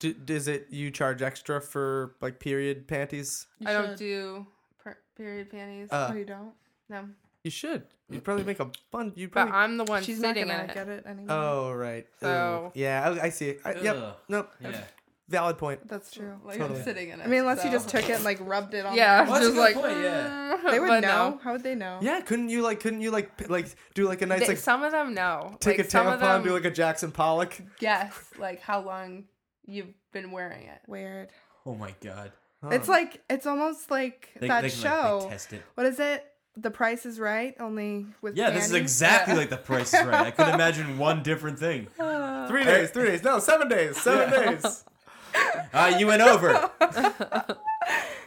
D- does it you charge extra for like period panties? I don't do per- period panties. Uh, oh, you don't? no, You should. You'd probably make a fun. You probably. but probably. I'm the one She's not sitting gonna in it. get it anymore. oh right. So- Ooh. yeah, I, I see. I, yep. Ugh. Nope. Yeah. Valid point. That's true. Like Totally. I'm sitting in it. I mean, unless you so- just took it and like rubbed it on. Yeah, Well, that's a just good like point, yeah. mm, They would but know. no. How would they know? Yeah, couldn't you like? Couldn't you like p- like do like a nice They- like some of them know. take like, a some of tampon, them do like a Jackson Pollock? guess like how long you've been wearing it. Weird. Oh my god. It's like it's almost like They, that they can, show. Like, they test it. what is it? The Price is Right, only with Yeah, this is panties? exactly Yeah. like the Price is Right. I couldn't imagine one different thing. [laughs] three days, three days. No, seven days, seven Yeah. days. [laughs] Ah, you went over. [laughs]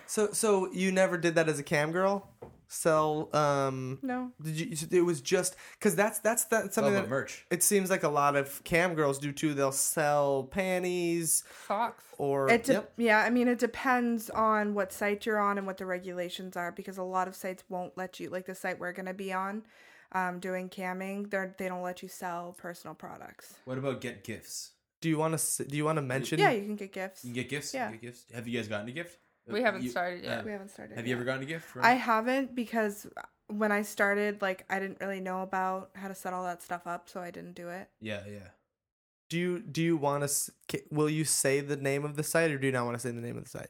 So, so you never did that as a cam girl? Sell? Um, No. did you? It was just because that's that's that's Oh, something but that merch. it seems like a lot of cam girls do too. They'll sell panties Socks. or It de- yep. yeah, I mean it depends on what site you're on and what the regulations are because a lot of sites won't let you like the site we're gonna be on, um, doing camming. they're they don't let you sell personal products. What about get gifts? Do you want to? Do you want to mention? Yeah, you can get gifts. You can get gifts. Yeah. You get gifts. Have you guys gotten a gift? We haven't You- started yet. uh, We haven't started. have you ever gotten a gift? From... I haven't because when I started, like I didn't really know about how to set all that stuff up, so I didn't do it. Yeah, yeah. Do you do you want to? Will you say the name of the site, or do you not want to say the name of the site?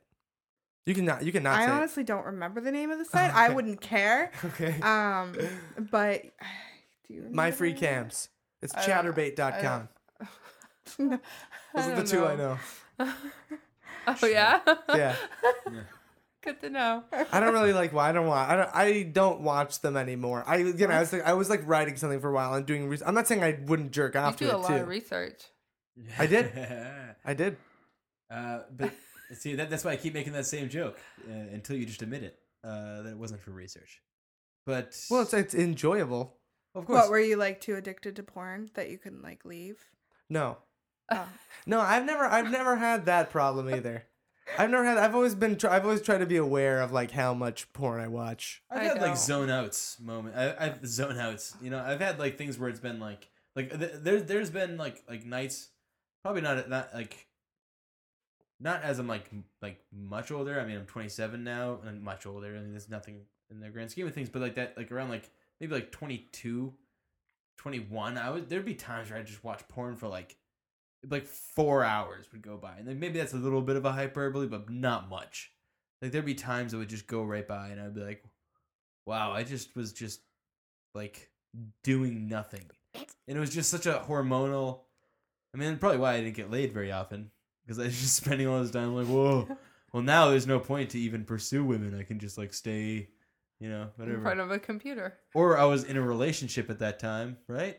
You cannot. You cannot. I say. honestly don't remember the name of the [laughs] site. I wouldn't care. Okay. Um, but [sighs] do you remember MyFreeCams? name? cams. It's I don't- chaturbate.com. No. [laughs] Those are the don't two I know. [laughs] oh yeah. Yeah. [laughs] Good to know. I don't really like. Well, I don't want. I don't. I don't watch them anymore. I you know I was like I was like writing something for a while and doing. Re- I'm not saying I wouldn't jerk You off do to a it lot too. of research. I did. [laughs] I did. uh, but [laughs] see, that, that's why I keep making that same joke uh, until you just admit it uh, that it wasn't for research. But Well, it's it's enjoyable. of course. What were you like too addicted to porn that you couldn't like leave? No. Oh. [laughs] No, I've never I've never had that problem either. I've never had. I've always been. Try, I've always tried to be aware of like how much porn I watch. I've I had like don't. zone outs moment. I, I've zone outs. You know, I've had like things where it's been like like th- there's there's been like like nights, probably not not like. Not as I'm like like much older. I mean, I'm 27 now, and I'm much older. I mean, there's nothing in the grand scheme of things. But like that, like around like maybe like 22, 21, I would there'd be times where I just watch porn for like like four hours would go by, and then maybe that's a little bit of a hyperbole, but not much. Like there'd be times that would just go right by, and I'd be like, "Wow, I just was just like doing nothing," and it was just such a hormonal. I mean, probably why I didn't get laid very often because I was just [laughs] spending all this time like, "Whoa." Well, now there's no point to even pursue women. I can just like stay, you know, whatever. in front of a computer. Or I was in a relationship at that time, right?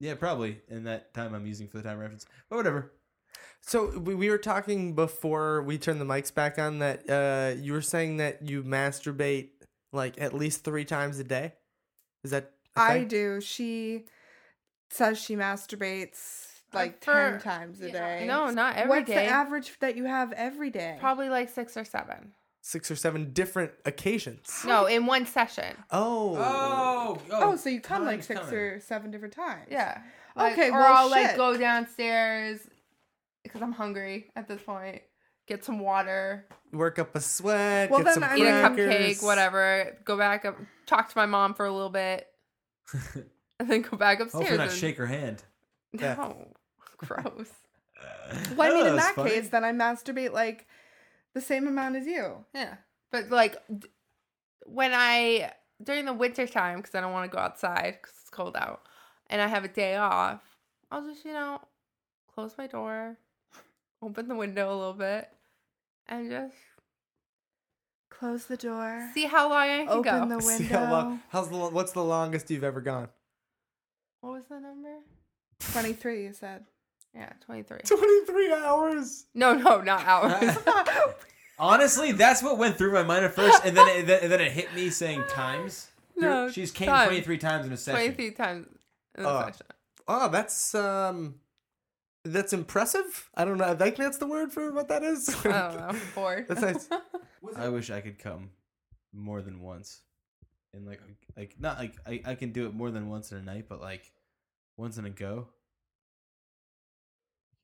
Yeah, probably. In that time I'm using for the time reference. But whatever. So we, we were talking before we turned the mics back on that uh, you were saying that you masturbate like at least three times a day. Is that? a I thing? do. She says she masturbates like for- ten times a yeah. day. No, not every What's day. the average that you have every day? Probably like six or seven. Six or seven different occasions. No, in one session. Oh. Oh, Oh, so you come like six coming. or seven different times. Yeah. Like, Okay, Or well, I'll like go downstairs because I'm hungry at this point. Get some water, Work up a sweat. Well, get then some I eat a mean- cupcake, whatever. Go back up, talk to my mom for a little bit, [laughs] and then go back upstairs. Hopefully not and- shake her hand. Yeah. No, [laughs] gross. Well, I mean, Oh, in that's [laughs] that funny. case, then I masturbate like the same amount as you. Yeah, but like d- when I during the winter time because I don't want to go outside because it's cold out, and I have a day off, I'll just you know close my door, open the window a little bit, and just Close the door. see how long I can Open go. the [laughs] See how long, how's the what's the longest you've ever gone? what was the number? Twenty-three. You said. Yeah, twenty three. Twenty three hours. No, no, not hours. [laughs] Honestly, that's what went through my mind at first, and then it, then- and then it hit me saying times. no, She's came time. 23 times in a session. twenty three times in the Oh. session. Oh, that's um, that's impressive. I don't know. I think that's the word for what that is. I [laughs] don't know. Bored. That's nice. [laughs] I wish I could come more than once. And like like not like I, I can do it more than once in a night, but like once in a go.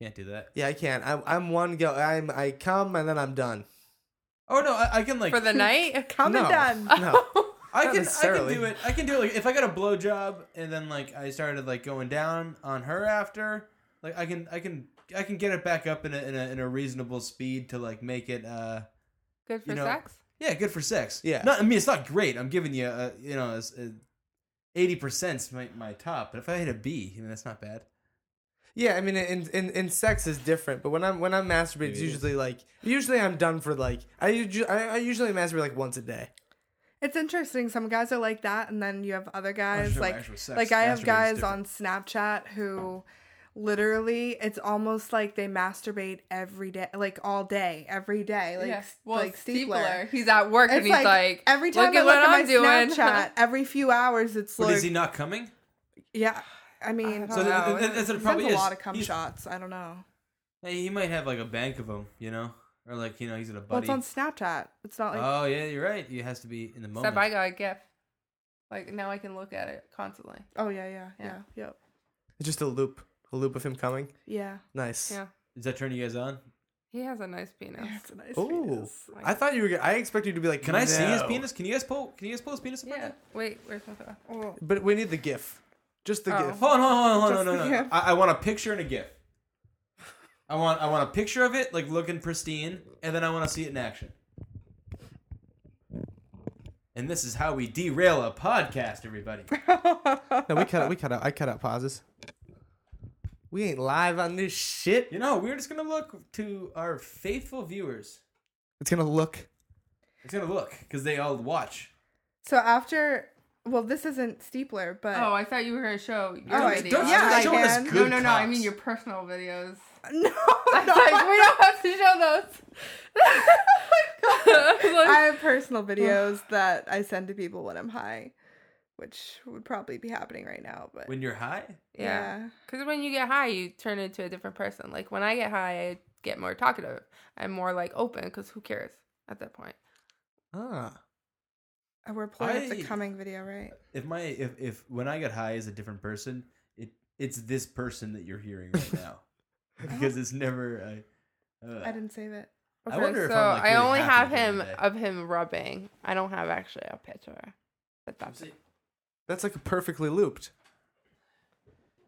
Can't do that. Yeah, I can't. I'm, I'm one go. I'm I come and then I'm done. Oh no, I, I can like For the [laughs] night. Come No. and done. [laughs] No. I Not can I can do it. I can do it. Like if I got a blowjob and then like I started like going down on her after, like I can I can I can get it back up in a in a, in a reasonable speed to like make it uh Good for You know, sex. yeah good for sex. Yeah. Not I mean it's not great. I'm giving you a you know eighty percent my my top, but if I hit a B, I mean that's not bad. Yeah, I mean, in, in in sex is different, but when I'm when I'm masturbating, it's Maybe it is. usually like usually I'm done for like I usually I, I usually masturbate like once a day. It's interesting. Some guys are like that, and then you have other guys sure like actual sex, like I have guys on Snapchat who literally it's almost like they masturbate every day, like all day, every day, like yeah. Well, like Steepler. He's at work and he's like, like, every time look I at look what at my I'm doing. [laughs] Snapchat, every few hours it's But like is he not coming? yeah. I mean, I So know. that, that- that's it probably is. a lot of cum He's- shots. I don't know. Hey, he might have like a bank of them, you know, or like you know he's at a Well, buddy. it's on Snapchat. It's not like oh yeah, you're right. It has to be in the moment. Except I got a gift. Like now I can look at it constantly. oh yeah, yeah, yeah, Yeah. yep, It's just a loop, a loop of him coming. yeah. Nice. Yeah. Does that turn you guys on? He has a nice penis. Yeah, it's a nice Oh, penis. I thought you were. gonna- I expected you to be like. Can I see his penis? Can you guys pull? Can you guys pull his penis? Up right Yeah. now? Wait, where's my phone? Oh, But we need the GIF. Just the Oh. GIF. Hold on, hold on, hold on, Just no, no, no. I, I want a picture and a GIF. I want, I want a picture of it, like looking pristine, and then I want to see it in action. And this is how we derail a podcast, everybody. [laughs] No, we cut. out- We cut out. I cut out pauses. We ain't live on this shit. You know, we're just gonna look to our faithful viewers. It's gonna look. It's gonna look because they all watch. So after, well, this isn't Steepler, but Oh, I thought you were gonna show your Oh, I- videos. Don't Yeah, I show us can. no, good no, no. I mean your personal videos. [laughs] no, I no. like, we don't have to show those. I [laughs] like, I have personal [laughs] videos that I send to people when I'm high, which would probably be happening right now. But When you're high, yeah. Because when you get high, you turn into a different person. Like when I get high, I get more talkative I'm more like open because who cares at that point? Ah. Uh, We're playing up the coming video, right? If my if if when I get high as a different person, it it's this person that you're hearing right now, [laughs] because it's never. I, uh, I didn't save it. I Okay, wonder if so I'm, like, I only happy have him today. of him rubbing. I don't have actually a picture. But that's it. That's like perfectly looped.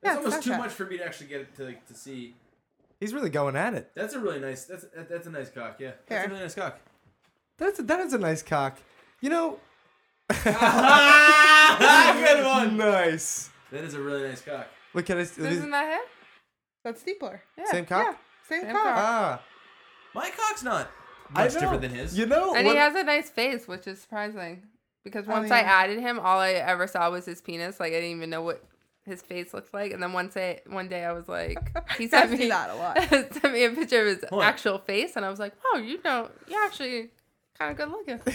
Yeah, That's it's almost too much for me to actually get to like, to see. He's really going at it. That's a really nice. That's that- that's a nice cock. Yeah, that's Here. a really nice cock. That's a, that is a nice cock. You know. Good one. Nice. That is a really nice cock. Look at it. Isn't that him? That's Steepler. Yeah. Same cock. Yeah, same, Same cock. cock. Ah. My cock's not I much know. different than his. You know. And what- he has a nice face, which is surprising. Because Oh, once I yeah. added him, all I ever saw was his penis. Like I didn't even know what his face looked like. And then one day, one day I was like, [laughs] he I sent see me that a lot. [laughs] sent me a picture of his Hold on. actual face, and I was like, oh, you know, you're actually kind of good looking. [laughs]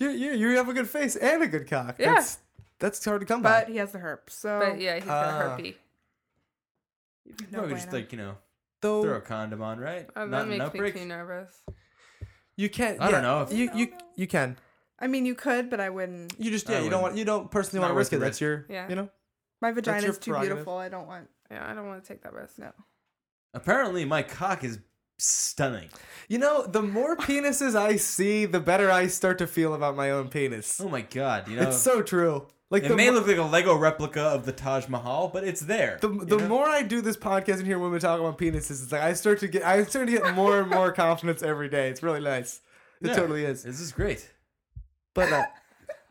you you you have a good face and a good cock. Yeah. That's that's hard to come by. But he has the herp, so But yeah, he's got a uh, herpy. no Probably just bueno. like you know, Though throw a condom on, right? Oh, that not an makes me outbreak. too nervous. you can't. I don't know if- You you you can. I mean, you could, but I wouldn't. You just I yeah. You don't wouldn't. want. You don't personally Not want to worth risk the it. That's risk. your. Yeah. You know. My your is too prerogative. beautiful. I don't want. Yeah, I don't want to take that risk. No. Apparently, my cock is stunning. You know, the more [laughs] penises I see, the better I start to feel about my own penis. Oh my god! You know, It's so true. Like it may mo- look like a Lego replica of the Taj Mahal, but it's there. the, the know? more I do this podcast and hear women talk about penises, it's like I start to get I start to get more and more [laughs] confidence every day. It's really nice. It Yeah. totally is. This is great. But uh,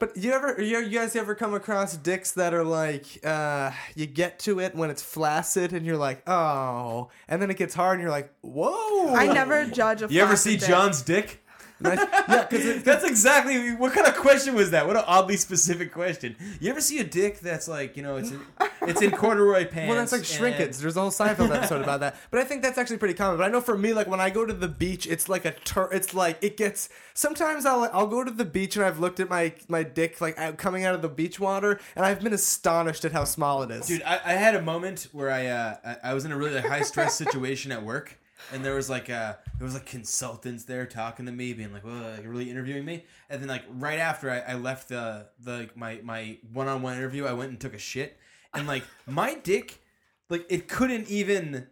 but you ever you, you guys ever come across dicks that are like uh you get to it when it's flaccid and you're like oh and then it gets hard and you're like whoa I never judge a. You ever flaccid see dick. John's dick? Nice. [laughs] yeah because That's exactly what kind of question was that? What an oddly specific question. You ever see a dick that's like you know it's in, it's in corduroy pants? [laughs] Well, that's like shrinkage. and- There's a whole Seinfeld [laughs] episode about that. But I think that's actually pretty common. But I know for me, like when I go to the beach, it's like a tur- It's like it gets. Sometimes I'll I'll go to the beach and I've looked at my my dick like out, coming out of the beach water, and I've been astonished at how small it is. Dude, I, I had a moment where I uh, I, I was in a really high stress situation at work, and there was like uh there was like consultants there talking to me, being like, well, like really interviewing me, and then like right after I, I left the the like, my my one on one interview, I went and took a shit, and like [laughs] my dick, like it couldn't even.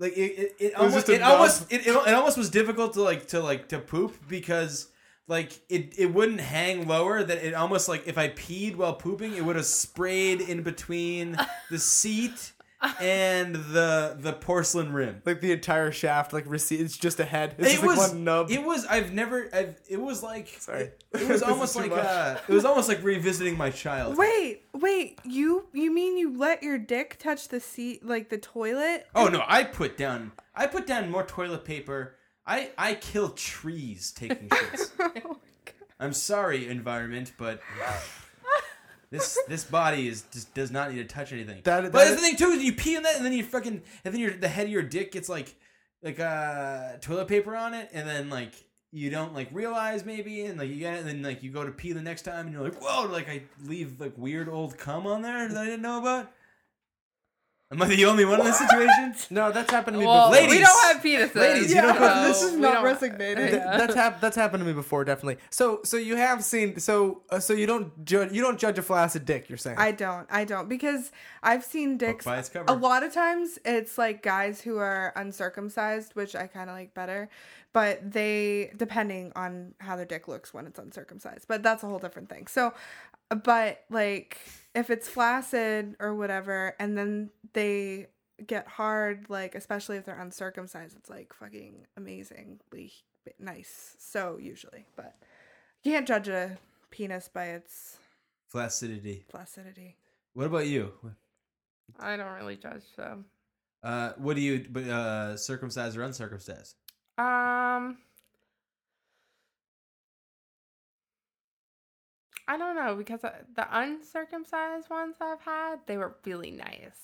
Like it, it, it, was almost, it almost, it, it, it almost was difficult to like to like to poop because like it, it wouldn't hang lower that it almost like if I peed while pooping it would have sprayed in between [laughs] the seat and the the porcelain rim. like the entire shaft, like receipt. It's just a head. It's It just was like one nub. it was I've never I've it was like Sorry. it, it was [laughs] almost like uh it was almost like revisiting my child. Wait, wait. You you mean you let your dick touch the seat like the toilet? Oh no, I put down I put down more toilet paper. I I kill trees taking [laughs] shits. I'm sorry, environment, but this [laughs] this body is just does not need to touch anything. That- but that- that's the thing too is you pee in that and then you fucking and then your the head of your dick gets like like uh toilet paper on it and then like you don't like realize maybe and like you get it and then like you go to pee the next time and you're like whoa like I leave like weird old cum on there that I didn't know about. Am I the only one in this situation? [laughs] no, that's happened to me Well, before. Ladies. we don't have penises. Ladies, you don't- so this is we not don't- resignated. Th- Yeah. that's hap- that's happened to me before, definitely. So so you have seen so uh, so you don't judge you don't judge a flaccid dick. You're saying I don't. I don't because I've seen dicks. by its cover. A lot of times it's like guys who are uncircumcised, which I kind of like better. But they, depending on how their dick looks when it's uncircumcised, but that's a whole different thing. So, but like if it's flaccid or whatever, and then they get hard, like especially if they're uncircumcised, it's like fucking amazingly nice. So usually, but you can't judge a penis by its Flaccidity. flaccidity. What about you? I don't really judge so. Uh, what do you, but uh, circumcised or uncircumcised? Um, I don't know because uh, the uncircumcised ones I've had, they were really nice.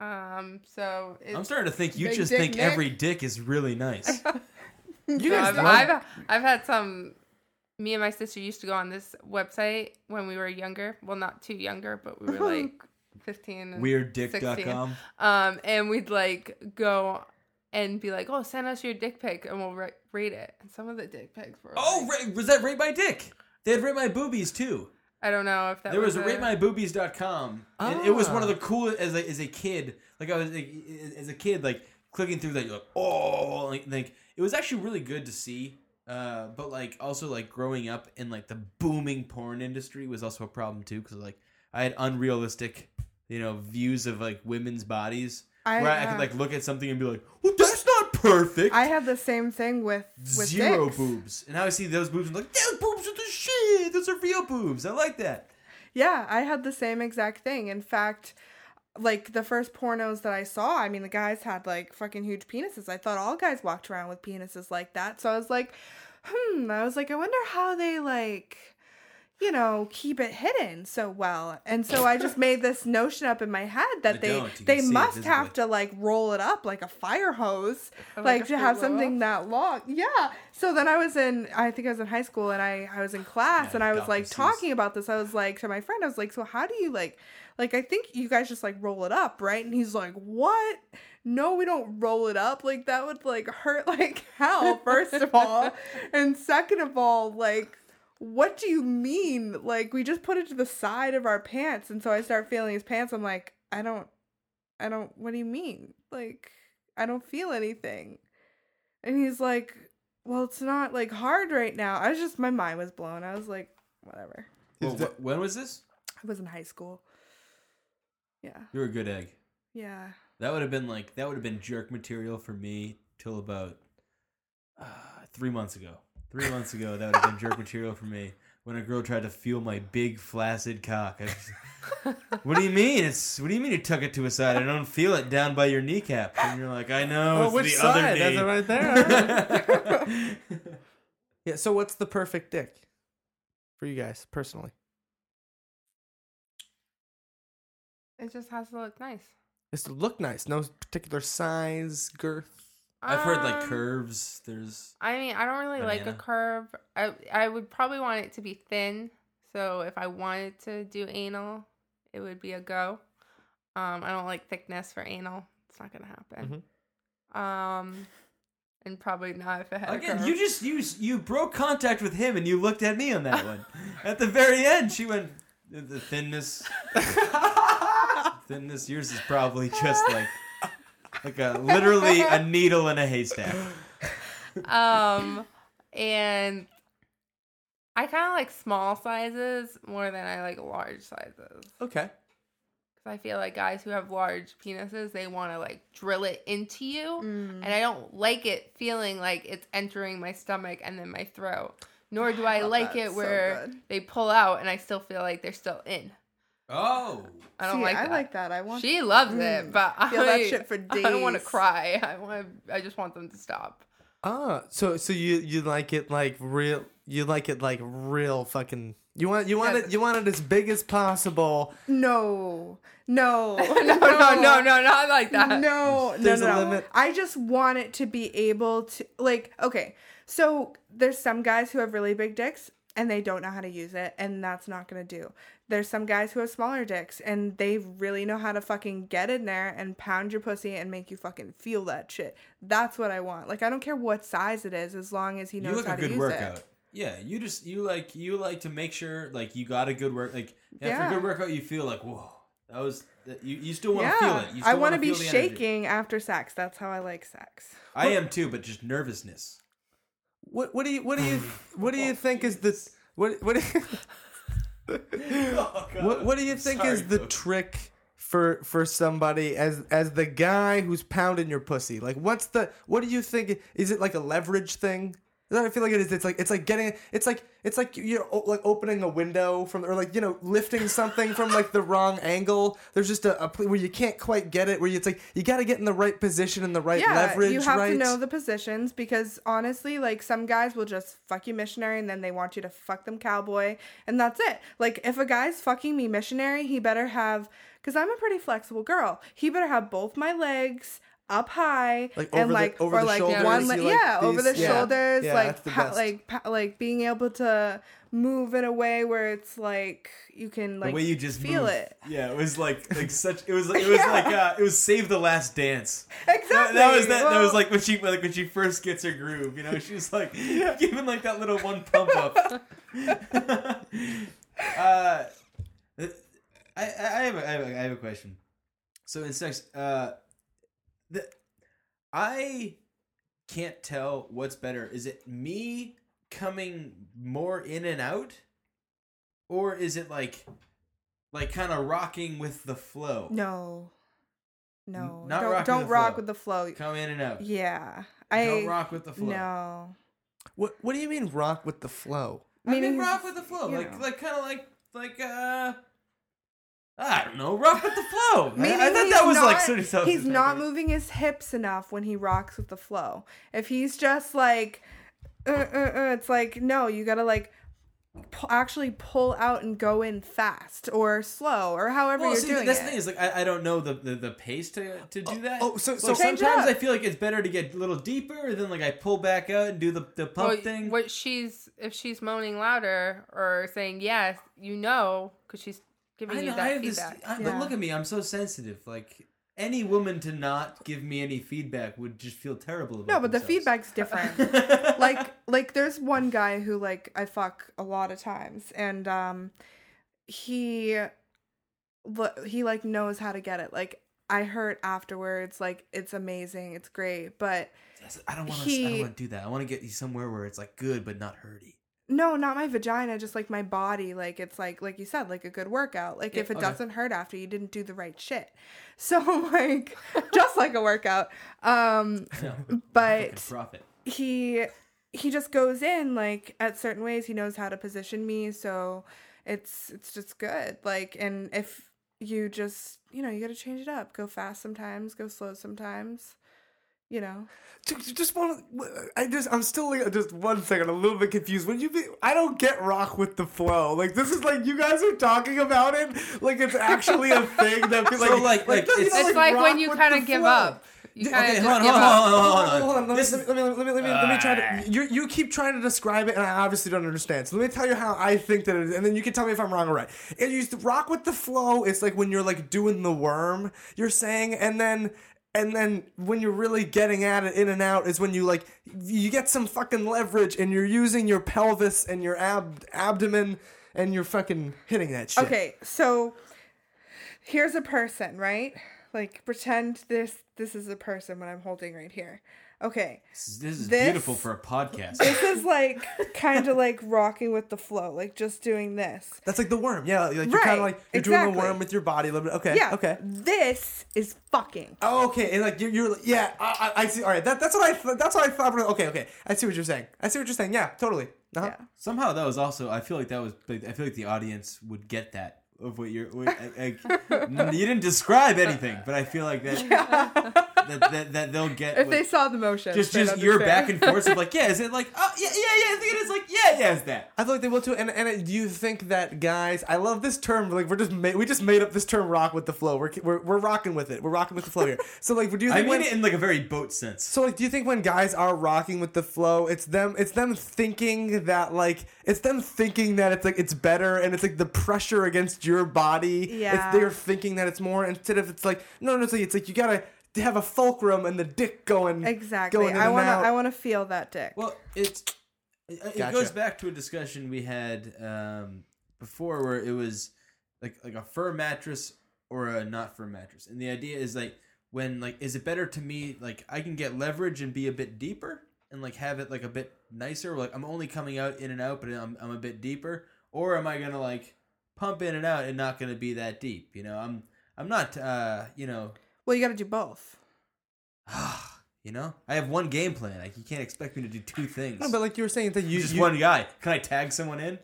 Um, so it's, I'm starting to think you just think Nick. every dick is really nice. [laughs] [laughs] you No, guys I've, love- I've I've had some. Me and my sister used to go on this website when we were younger. Well, not too younger, but we were like [laughs] fifteen. and 16. WeirdDick.com. Um, and we'd like go and be like, "Oh, send us your dick pic and we'll ra- rate it." And some of the dick pics were. Oh, like- ra- was that Rate My Dick? They had Rate My Boobies too. I don't know if that there was was a ratemyboobies.com and it was one of the coolest as a, as a kid like i was like, as a kid like clicking through that you're like oh like, like it was actually really good to see. Uh but like also like growing up in like the booming porn industry was also a problem too because like i had unrealistic you know views of like women's bodies I, where I, uh, could like look at something and be like well that's not perfect. I had the same thing with with zero dicks. boobs. And now i see those boobs and I'm like those boobs are the shit those are real boobs i like that Yeah, I had the same exact thing. In fact, like the first pornos that I saw, I mean, the guys had like fucking huge penises. I thought all guys walked around with penises like that. So I was like, hmm, I was like, I wonder how they like, you know, keep it hidden so well. And so I just made this notion up in my head that They they they can see it must have to like roll it up like a fire hose, Or like, like to have fruit roll-up? something that long. Yeah. So then I was in, I think I was in high school and I I was in class Yeah, and I was like talking about this. I was like to my friend, I was like, so how do you like, like I think you guys just like roll it up, right? And he's like, what? No, we don't roll it up. Like that would like hurt [laughs] like hell. First of all, [laughs] and second of all, like. What do you mean? Like we just put it to the side of our pants, and so I start feeling his pants. I'm like, I don't, I don't. What do you mean? Like I don't feel anything. And he's like, Well, it's not like hard right now. I was just my mind was blown. I was like, whatever. well, that- wh- when was this I was in high school. Yeah. you were a good egg Yeah. That would have been like that would have been jerk material for me till about uh, three months ago. Three months ago, that would have been jerk material for me when a girl tried to feel my big flaccid cock. I just- what do you mean? It's what do you mean you tuck it to a side? I don't feel it down by your kneecap. And you're like, I know. Oh, it's which the side? Other That's it right there. [laughs] yeah. So, what's the perfect dick for you guys personally? It just has to look nice. It's to look nice. No particular size, girth. I've heard like Um, curves. There's I mean, I don't really like a curve. I I would probably want it to be thin. So if I wanted to do anal, it would be a go. Um, I don't like thickness for anal. It's not gonna happen. Um, and probably not if it had a again. You just you you broke contact with him and you looked at me on that one. At the very end, she went the the thinness. [laughs] thinness. Yours is probably just like like a literally a needle in a haystack. um, and I kind of like small sizes more than I like large sizes. Okay. Because I feel like guys who have large penises, they want to like drill it into you. Mm. And I don't like it feeling like it's entering my stomach and then my throat. Nor do I Oh, like it where good. they pull out and I still feel like they're still in. Oh. I don't See, like I that. like that. I want She loves Mm. it, but I Feel that shit for days. [laughs] I don't want to cry. I want to. I just want them to stop. Ah, so so you you like it like real? You like it like real fucking? You want you want Yeah. it you want it as big as possible. No. [laughs] No. no, no, no, no, not like that. No, no, There's a no. limit. I just want it to be able to like okay. So there's some guys who have really big dicks and they don't know how to use it and that's not going to do. There's some guys who have smaller dicks and they really know how to fucking get in there and pound your pussy and make you fucking feel that shit. That's what I want. Like I don't care what size it is as long as he You knows look how a to good use workout. it. Yeah, you just you like you like to make sure like you got a good work like yeah, for Yeah. a good workout you feel like whoa that was you you still want to feel Yeah. it. You I still want wanna be feel the energy. shaking after sex. That's how I like sex. I am too, but just nervousness. What what do you what do you what do you think is the what what do you, [laughs] what, what do you think is the folks. trick for for somebody as as the guy who's pounding your pussy? Like what's the what do you think is it like a leverage thing? That's what I feel like it is. It's like it's like getting it's like it's like you're o- like opening a window from or like you know lifting something from like the wrong angle. There's just a, a pl- where you can't quite get it. Where you, it's like you got to get in the right position and the right yeah, leverage. you have right? to know the positions because honestly, like some guys will just fuck you missionary and then they want you to fuck them cowboy and that's it. Like if a guy's fucking me missionary, he better have because I'm a pretty flexible girl. He better have both my legs up high Like and over the- like over or the like shoulders, one you leg, like yeah over the yeah. shoulders Yeah, like that's the pa- like pa- like being able to move in a way where it's like you can like the way you just feel move. it Yeah, it was like [laughs] like such. It was like it was like uh, it was Save the Last Dance. [laughs] exactly That, that was that. that was like when she like when she first gets her groove. You know, she's like giving like that little one pump up. [laughs] uh, I, I have a, I have a, I have a question. So in sex, uh, the I can't tell what's better. Is it me coming more in and out, or is it like like kind of rocking with the flow? no no not don't rocking don't the rock flow. with the flow Come in and out. yeah I Don't rock with the flow. no What What do you mean rock with the flow? I mean, rock with the flow, like know. like kind of like like uh. I don't know, rock with the flow. I, I thought that was like not- sort of he's not moving his hips enough when he rocks with the flow. If he's just like, uh, uh, uh, it's like no, you gotta like pu- actually pull out and go in fast or slow or however Well, you're see, doing that's it. the thing is like I, I don't know the, the, the pace to to do that. oh, so- so- Change sometimes. I feel like it's better to get a little deeper, then like I pull back out and do the the pump Well, thing. What she's if she's moaning louder or saying yes, you know, because she's giving I you know, I that have this, feedback. I, but look at me, I'm so sensitive. Like any woman to not give me any feedback would just feel terrible. About no, but the feedback's different. [laughs] like like there's one guy who like I fuck a lot of times and um he lo- he like knows how to get it. Like I hurt afterwards like it's amazing, it's great, but I don't want to. I don't want to do that. I want to get you somewhere where it's like good but not hurty. No, not my vagina, just like my body. Like it's like like you said, like a good workout. Like Yeah, if it okay. doesn't hurt after you didn't do the right shit. [laughs] So like [laughs] just like a workout. Um No, [laughs] but he he just goes in like at certain ways he knows how to position me so it's it's just good like and if you just you know you got to change it up go fast sometimes go slow sometimes you know Ju- ju- Just one. I just. I'm still like, just one second. a little bit confused. When you be, I don't get rock with the flow. Like this is like you guys are talking about it. Like it's actually a thing that. Like, [laughs] So, like- like, you it's- It's like when you kind of give flow. up. You kind of Okay, just hold on, give hold on, up. hold on, hold on, Hold hold on, on. let me, let me, let me, let me, let me, let me try to. Ah. You you keep trying to describe it, and I obviously don't understand. So let me tell you how I think that it is, and then you can tell me if I'm wrong or right. It used to rock with the flow. It's like when you're like doing the worm, you're saying, and then. And then when you're really getting at it in and out is when you like you get some fucking leverage and you're using your pelvis and your ab- abdomen and you're fucking hitting that shit. okay so here's a person right like pretend this this is a person when i'm holding right here okay This is, this is This- beautiful for a podcast. this is like kind of like rocking with the flow like just doing this That's like the worm. Yeah, like you're kind Right, of like you're doing the exactly. worm with your body a little bit. Okay. yeah Okay. this is fucking Oh, okay, and like you're, you're yeah, I, I I see. All right, that, that's what I that's what I thought. Okay, okay, I see what you're saying. I see what you're saying. Yeah, totally. Uh-huh. yeah Somehow that was also. I feel like that was. like, I feel like the audience would get that of what you're. What, [laughs] I, I, you didn't describe anything, but I feel like that that, that, that they'll get. if what- they saw the motion just they'd just your back and forth of like [laughs] yeah is it like oh yeah yeah yeah I think it is like yeah yeah it's that I feel like they will too. And and do you think that guys? I love this term. Like we're just ma- we just made up this term "rock with the flow." We're we're, we're rocking with it. We're rocking with the flow here. So like, do you [laughs] I mean when, it in like a very boat sense So like, do you think when guys are rocking with the flow, it's them, it's them thinking that like, it's them thinking that it's like it's better, and it's like the pressure against your body. Yeah. It's they're thinking that it's more instead of it's like no, no, it's like it's like you gotta have a fulcrum and the dick going exactly. Going in i want to i want to feel that dick. Well it's it, it Gotcha. goes back to a discussion we had um, before where it was like like a fur mattress or a not fur mattress. And the idea is like when like is it better to me like I can get leverage and be a bit deeper and like have it like a bit nicer like I'm only coming out in and out but I'm, I'm a bit deeper? Or am I gonna like pump in and out and not gonna be that deep? You know I'm I'm not uh you know well you got to do both [sighs] you know I have one game plan like you can't expect me to do two things No, but like you were saying that you just you, one guy can I tag someone in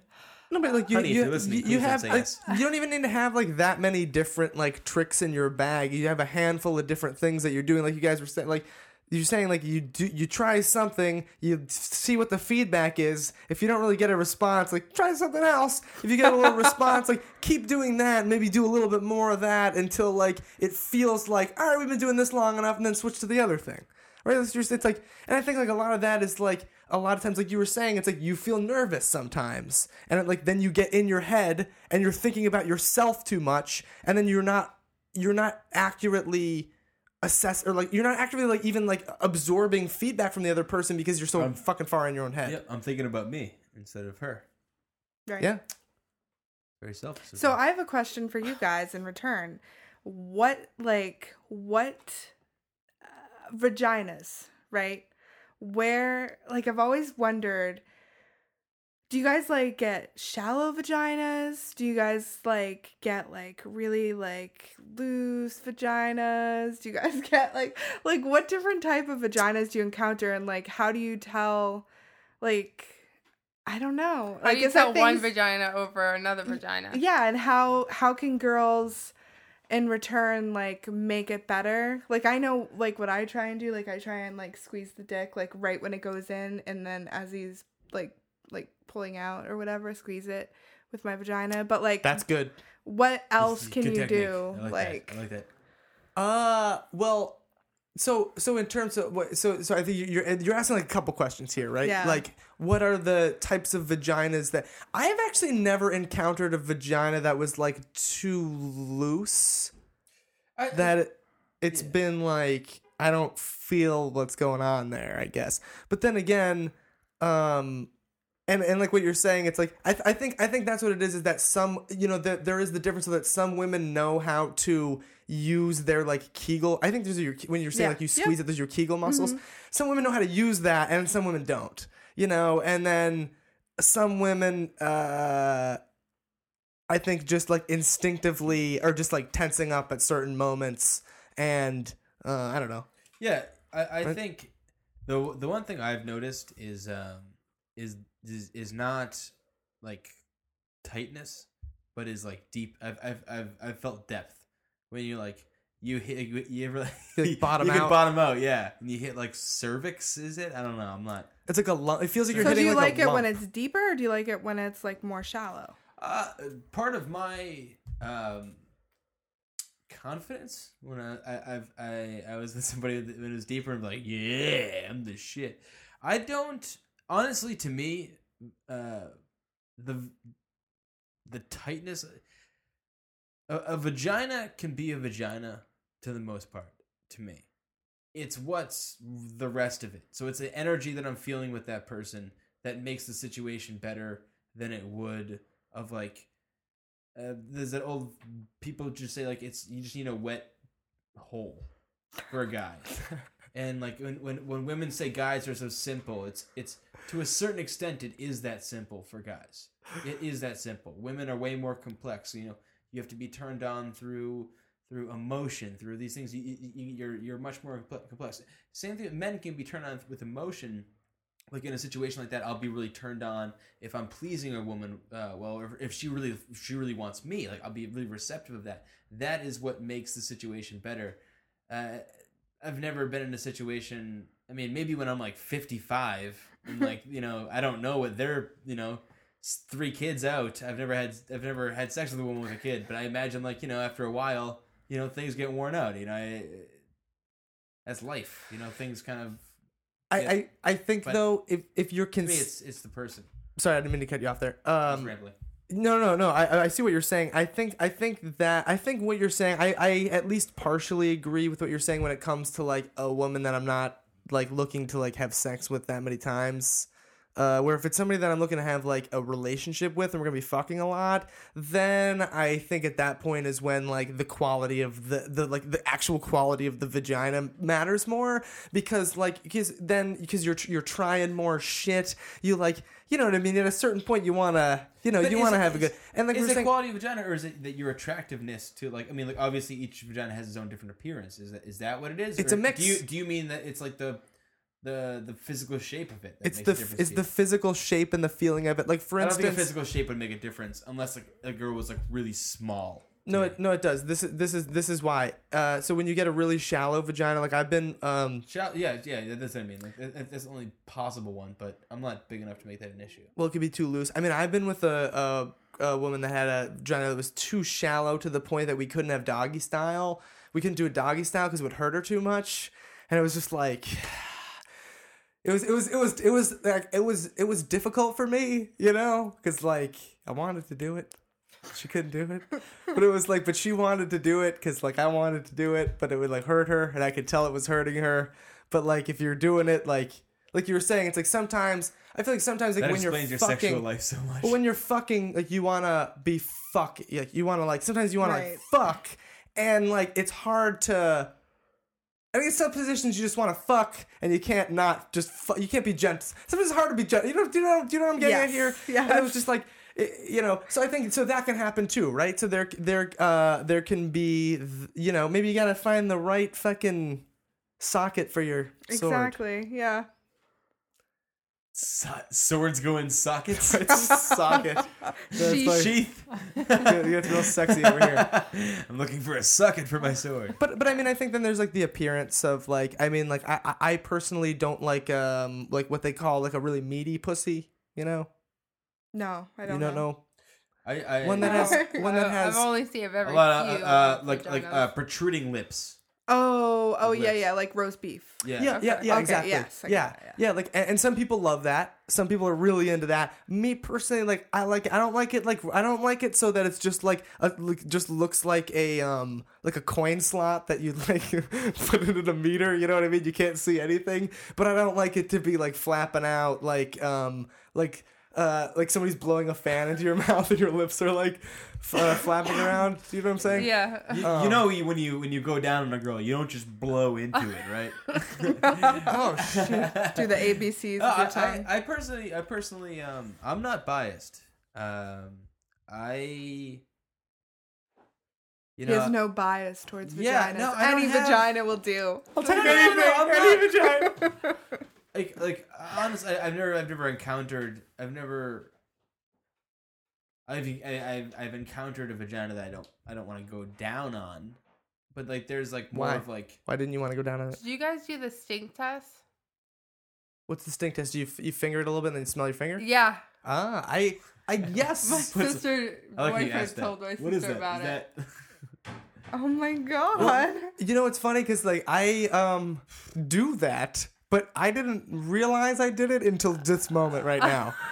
No, but like you, Honey, you, you, don't have say like, yes. you don't even need to have like that many different like tricks in your bag. You have a handful of different things that you're doing. Like you guys were saying, like you're saying like you do you try something, you see what the feedback is. If you don't really get a response, like try something else. If you get a little [laughs] response, like keep doing that. Maybe do a little bit more of that until like it feels like all right, we've been doing this long enough, and then switch to the other thing. Right? It's just it's like, and I think like a lot of that is like a lot of times like you were saying it's like you feel nervous sometimes and it, like then you get in your head and you're thinking about yourself too much and then you're not you're not accurately assess or like you're not actively like even like absorbing feedback from the other person because you're so Um, fucking far in your own head. Yep, I'm thinking about me instead of her. Right. Yeah. Very selfish. So. I have a question for you guys in return. What like what uh, vaginas, right? Where like I've always wondered do you guys like get shallow vaginas? Do you guys like get like really like loose vaginas? Do you guys [laughs] get like like what different type of vaginas do you encounter and like how do you tell like I don't know. How I do you tell one vagina over another vagina? yeah, and how how can girls in return like make it better? Like I know like what I try and do, like I try and like squeeze the dick like right when it goes in and then as he's like like pulling out or whatever, squeeze it with my vagina. But like That's good. what else can Good you technique. do? I like, Like, that. I like that. Uh, well, so so in terms of what, so so I think you- you're you're asking like a couple questions here, right? Yeah. Like, what are the types of vaginas that I have actually never encountered a vagina that was like too loose I, that it, it's Yeah. been like I don't feel what's going on there, I guess. But then again, um and and like what you're saying, it's like I, th- I think I think that's what it is. Is that some you know that there is the difference so that some women know how to use their like Kegel. I think those are your when you're saying Yeah. like you Yeah. squeeze it, those are your Kegel muscles. Some women know how to use that, and some women don't. You know, and then some women, uh, I think, just like instinctively are just like tensing up at certain moments, and uh, I don't know. Yeah, I, I Right? think the the one thing I've noticed is um is is, is not like tightness, but is like deep. I've I've I've, I've felt depth when you like you hit you, you ever [laughs] You, like, bottom out? you can out. bottom out yeah and you hit like cervix is it I don't know I'm not It's like a lump. It feels like you're so do you like, like a it lump. when it's deeper or do you like it when it's like more shallow? Uh, part of my um, confidence when I, I I've I I was with somebody that- when it was deeper and like yeah I'm the shit. I don't honestly to me uh the the tightness a, a vagina can be a vagina to the most part to me. It's what's the rest of it. So it's the energy that I'm feeling with that person that makes the situation better than it would of like uh, there's that old people just say like it's you just need a wet hole for a guy [laughs] and like when, when when women say guys are so simple it's it's to a certain extent it is that simple for guys it is that simple women are way more complex you know you have to be turned on through through emotion through these things you, you, you- you're you're much more complex same thing men can be turned on with emotion like in a situation like that, I'll be really turned on if I'm pleasing a woman. Uh, well, if, if she really, if she really wants me, like I'll be really receptive of that. That is what makes the situation better. Uh, I've never been in a situation. I mean, maybe when I'm like 55 and like [laughs] you know, I don't know what they're you know, three kids out. I've never had I've never had sex with a woman with a kid, but I imagine like you know, after a while, you know, things get worn out. You know, I, that's life. You know, things kind of. I, Yeah. I I think But- though if if you're cons- it's it's the person. sorry I didn't mean to cut you off there. Um, rambling. No, no, no. I I see what you're saying. I think I think that I think what you're saying. I I at least partially agree with what you're saying when it comes to like a woman that I'm not like looking to like have sex with that many times. Uh, where if it's somebody that I'm looking to have like a relationship with and we're gonna be fucking a lot, then I think at that point is when like the quality of the the like the actual quality of the vagina matters more because like because then because you're you're trying more shit, you like you know what I mean. At a certain point, you wanna you know But you wanna it- have a good and like is it saying, quality of vagina, or is it that your attractiveness to like? I mean, like obviously each vagina has its own different appearance. Is that is that what it is? It's Or a mix. Do you do you mean that it's like the the the physical shape of it? that it's makes the it's the physical shape and the feeling of it. Like for I don't think a instance, physical shape would make a difference unless like a girl was like really small. No, it no, it does. This is this is this is why. Uh, so when you get a really shallow vagina, like I've been, um, Shall, yeah, yeah, that's what I mean. Like, that's the only possible one, but I'm not big enough to make that an issue. well, it could be too loose. I mean, I've been with a, a a woman that had a vagina that was too shallow to the point that we couldn't have doggy style. We couldn't do a doggy style because it would hurt her too much, and it was just like. It was, it was, it was, it was, like, it was, it was difficult for me, you know, because like I wanted to do it, she couldn't do it, but it was like, but she wanted to do it because like I wanted to do it, but it would like hurt her, and I could tell it was hurting her. But like if you're doing it, like like you were saying, it's like sometimes I feel like sometimes like That when you're your fucking, sexual life so much. but when you're fucking, like you wanna be fuck, like you wanna like sometimes you wanna Right. like fuck, and like it's hard to. I mean, some positions you just want to fuck, and you can't not just fu- you can't be gentle. Sometimes it's hard to be gentle. You know, do you know, do you know what I'm getting at Yes, here? And it was just like, i- you know. So I think so that can happen too, right? So there, there, uh, there can be, you know, maybe you gotta find the right fucking socket for your sword. Exactly. Yeah. So- swords go in sockets. [laughs] Right socket. [laughs] That's Sheath. like, Sheath. you get real sexy over here. [laughs] I'm looking for a socket for my sword. But but I mean I think then there's like the appearance of like I mean like I I I personally don't like um like what they call like a really meaty pussy you know No, I don't don't know. know I, I one that has one that has I've only seen a very a lot of few uh, uh, like like uh, protruding lips. Oh, oh yeah, yeah, like roast beef. Yeah. yeah yeah Okay. yeah Okay, exactly. yes, yeah that, yeah. like and, and some people love that. Some people are really into that. Me personally like I like I don't like it like I don't like it so that it's just like a, like, just looks like a um like a coin slot that you [laughs] like put it in a meter you know what I mean? You can't see anything. But I don't like it to be like flapping out like um like uh, like somebody's blowing a fan into your [laughs] mouth and your lips are like f- uh, flapping around. Do you know what I'm saying? Yeah. You, Um, you know you- when you when you go down on a girl, you don't just blow into it, right? [laughs] Oh shit. Do the ABCs Uh, with your I. I, I personally, I personally, um, I'm not biased. Um, I, you know, he has no bias towards vaginas. Yeah, no, Any have- vagina will do. I'll take No, no, no, anything. no, any vagina. [laughs] like, like honestly, I, I've never, I've never encountered, I've never, I've, I, I've, I've encountered a vagina that I don't, I don't want to go down on, but like, there's like more Why? of like, Why didn't you want to go down on it? Did you guys do the stink test? What's the stink test? Do you, f- you finger it a little bit and then you smell your finger? Yeah. Ah, I, I [laughs] guess My yes. What's- sister I like how you boyfriend asked that. told my What is sister that? about Is it. that- Oh my god. You know, it's funny because like I um do that, but I didn't realize I did it until this moment right now. [laughs]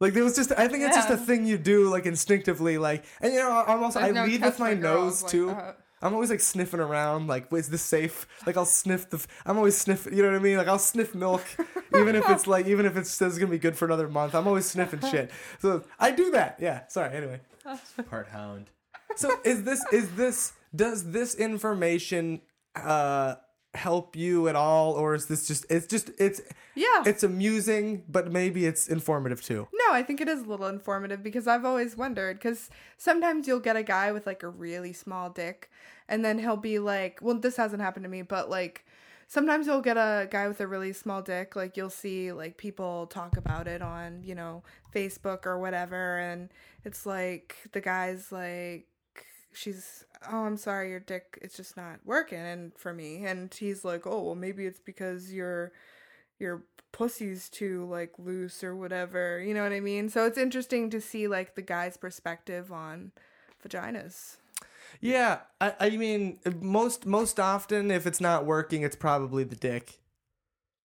Like there was just, I think it's just a thing you do like instinctively, like, and you know, I'm also There's I no lead with my nose like too. that. I'm always like sniffing around, like, is this safe? Like, I'll sniff the. f- I'm always sniff. You know what I mean? Like, I'll sniff milk, [laughs] even if it's like, even if it says it's gonna be good for another month. I'm always sniffing shit. So I do that. Yeah. Sorry. Anyway. [laughs] part hound. So is this is this does this information uh help you at all, or is this just it's just it's Yeah. it's amusing, but maybe it's informative too? No, I think it is a little informative because I've always wondered because sometimes you'll get a guy with like a really small dick and then he'll be like, well, this hasn't happened to me, but like sometimes you'll get a guy with a really small dick. Like you'll see like people talk about it on, you know, Facebook or whatever. And it's like the guy's like, she's, oh, I'm sorry, your dick, it's just not working and for me. And he's like, oh, well, maybe it's because you're your pussy's too like loose or whatever you know what i mean so it's interesting to see like the guy's perspective on vaginas Yeah, I, I mean, most most often, if it's not working, it's probably the dick.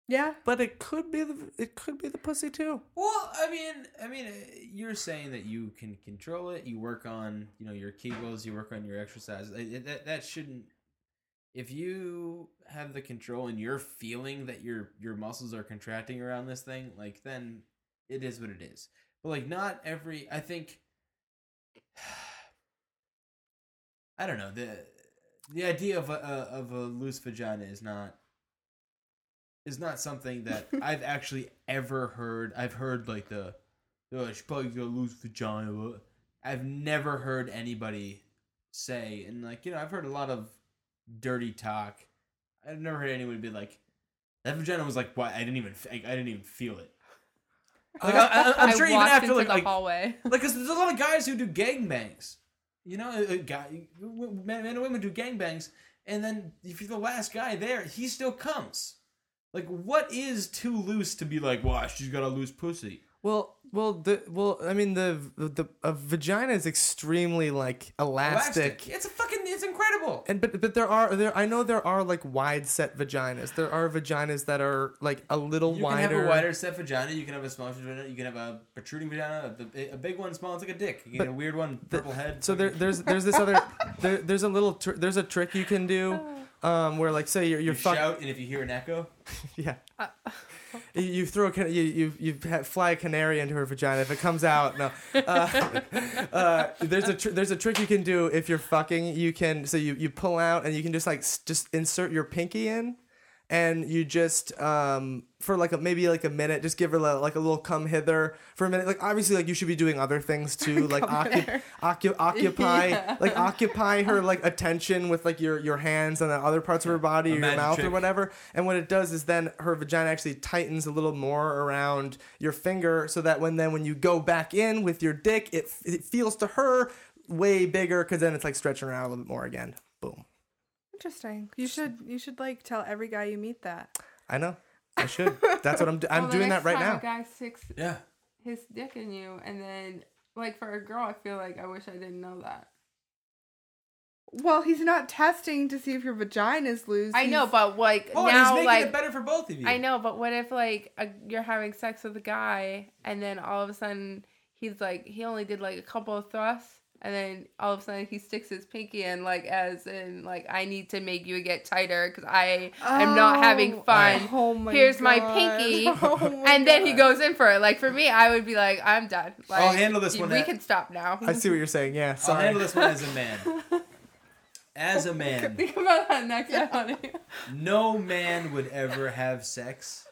Yeah But it could be the it could be the pussy too. Well, I mean, I mean, uh, you're saying that you can control it. You work on, you know, your Kegels. You work on your exercise. That that shouldn't. If you have the control and you're feeling that your your muscles are contracting around this thing, like then it is what it is. But like, not every. I think. [sighs] I don't know the the idea of a, a of a loose vagina is not is not something that [laughs] I've actually ever heard. I've heard like the, oh, she probably got a loose vagina. I've never heard anybody say, and like you know, I've heard a lot of dirty talk. I've never heard anyone be like, that vagina was like, what? I didn't even, I, I didn't even feel it. Uh, like I, I, I'm [laughs] I sure even walked after into like the like hallway. [laughs] like, cause there's a lot of guys who do gangbangs, You know, a, a guy, w- w- men, men and women do gangbangs, and then if you're the last guy there, he still comes. Like, what is too loose to be like? Wow, she's got a loose pussy. Well, well, the well, I mean, the the a vagina is extremely like elastic. It's a fucking. It's incredible. And but but there are there I know there are like wide set vaginas. There are vaginas that are like a little You wider. You can have a wider set vagina. You can have a smaller vagina. You can have a protruding vagina. A, a big one, small. It's like a dick. You can get a weird one, the- purple head. So there, there's there's this other there, there's a little tr- there's a trick you can do, [laughs] ah. Um, where like say you're you you're fuck shout, and if you hear an echo, [laughs] yeah. Uh, [laughs] You- You throw a can- you you you ha- fly a canary into her vagina. If it comes out, no. Uh, [laughs] uh, there's a tr- there's a trick you can do if you're fucking. You can so you you pull out and you can just like s- just insert your pinky in, and you just um for like a, maybe like a minute just give her li- like a little come hither for a minute. Like obviously like you should be doing other things [laughs] too, like Come occu- hither. occu- [laughs] occupy Yeah. like occupy her like attention with like your your hands and the other parts of her body A or your magic mouth or whatever. And what it does is then her vagina actually tightens a little more around your finger, so that when then when you go back in with your dick, it it feels to her way bigger because then it's like stretching around a little bit more again. Boom. Interesting. You should you should like tell every guy you meet that. I know. I should. That's what I'm. Do- I'm well, doing that right now. A guy sticks yeah. his dick in you, and then like for a girl, I feel like I wish I didn't know that. Well, he's not testing to see if your vagina is loose. I know, but like Oh, and he's now, making like it better for both of you. I know, but what if like a, you're having sex with a guy, and then all of a sudden he's like he only did like a couple of thrusts, and then all of a sudden he sticks his pinky in like as in like I need to make you get tighter because I am not oh. having Oh, fun. Oh my Here's my pinky, [laughs] Oh my [laughs] and then he goes in for it. Like for me, I would be like, I'm done. Like, I'll handle this one We at- can stop now. [laughs] I see what you're saying. Yeah. I'll handle this one as a man. As a man, Think about that next time. no man would ever have sex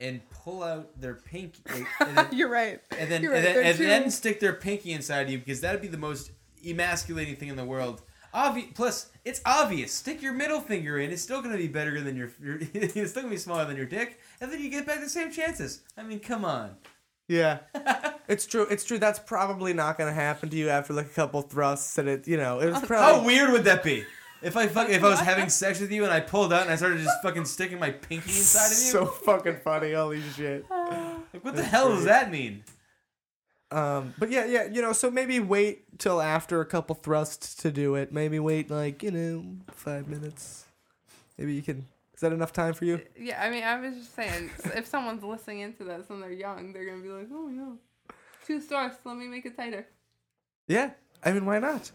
and pull out their pinky [laughs] then, You're right. and then, You're and, right, then, and then stick their pinky inside you because that'd be the most emasculating thing in the world. Obvi- plus, it's obvious. Stick your middle finger in. It's still gonna be better than your. your [laughs] it's still gonna be smaller than your dick, and then you get back the same chances. I mean, come on. Yeah, [laughs] it's true. It's true. That's probably not gonna happen to you after like a couple thrusts, and it, you know, it was probably How weird would that be? If I fuck, if I was having sex with you and I pulled out and I started just fucking sticking my pinky [laughs] inside of you, So fucking funny. Holy shit. [laughs] like, what the hell does that mean? Um, but yeah, yeah, you know, so maybe wait till after a couple thrusts to do it. Maybe wait like you know five minutes. Maybe you can. Is that enough time for you? yeah, I mean, I was just saying, if someone's listening into this and they're young, they're gonna be like, oh yeah, two stars. Let me make it tighter. Yeah, I mean, why not?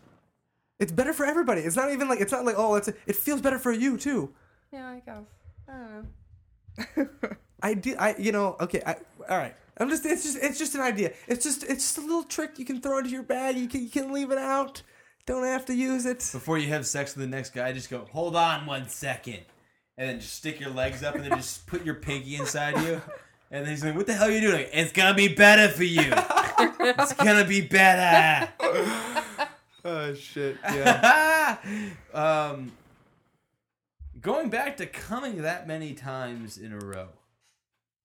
It's better for everybody. It's not even like it's not like oh, it's it feels better for you too. Yeah, I guess. I don't know. [laughs] I do. I you know. Okay. I, all right. I'm just. It's just. It's just an idea. It's just. It's just a little trick you can throw into your bag. You can. You can leave it out. Don't have to use it. Before you have sex with the next guy, just go, hold on one second. And then just stick your legs up and then just put your pinky inside you. And then he's like, what the hell are you doing? It's gonna be better for you. it's gonna be better. [laughs] Oh shit. [laughs] Yeah. um, going back to coming that many times in a row,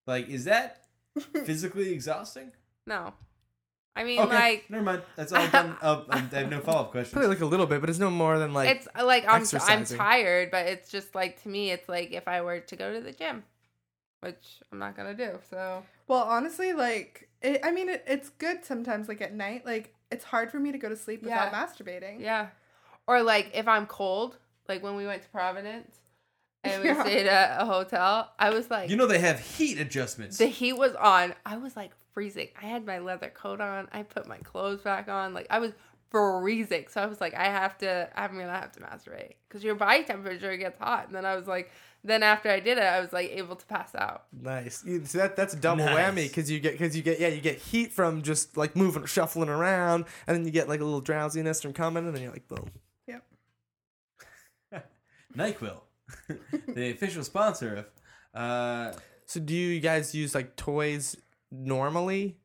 like, is that [laughs] physically exhausting? No, I mean Okay, like never mind. That's all done. Uh, [laughs] I have no follow up questions. Probably like a little bit, but it's no more than like. it's like I'm I'm tired, but it's just like to me, it's like if I were to go to the gym, which I'm not gonna do. So Well, honestly, like it, I mean, it, it's good sometimes. Like at night, like it's hard for me to go to sleep without Yeah. masturbating. yeah, or like if I'm cold, like when we went to Providence and we [laughs] Yeah. stayed at a hotel, I was like, you know they have heat adjustments. the heat was on. I was like freezing. I had my leather coat on. I put my clothes back on. Like I was freezing. So I was like, I have to. I'm gonna have to masturbate because your body temperature gets hot. And then I was like, then after I did it, I was like able to pass out. Nice. You, so that that's a double Nice. whammy because you get because you get yeah you get heat from just like moving or shuffling around and then you get like a little drowsiness from coming and then you're like boom. Yep. [laughs] Nyquil, [laughs] the official sponsor of. Uh, So do you guys use like toys normally,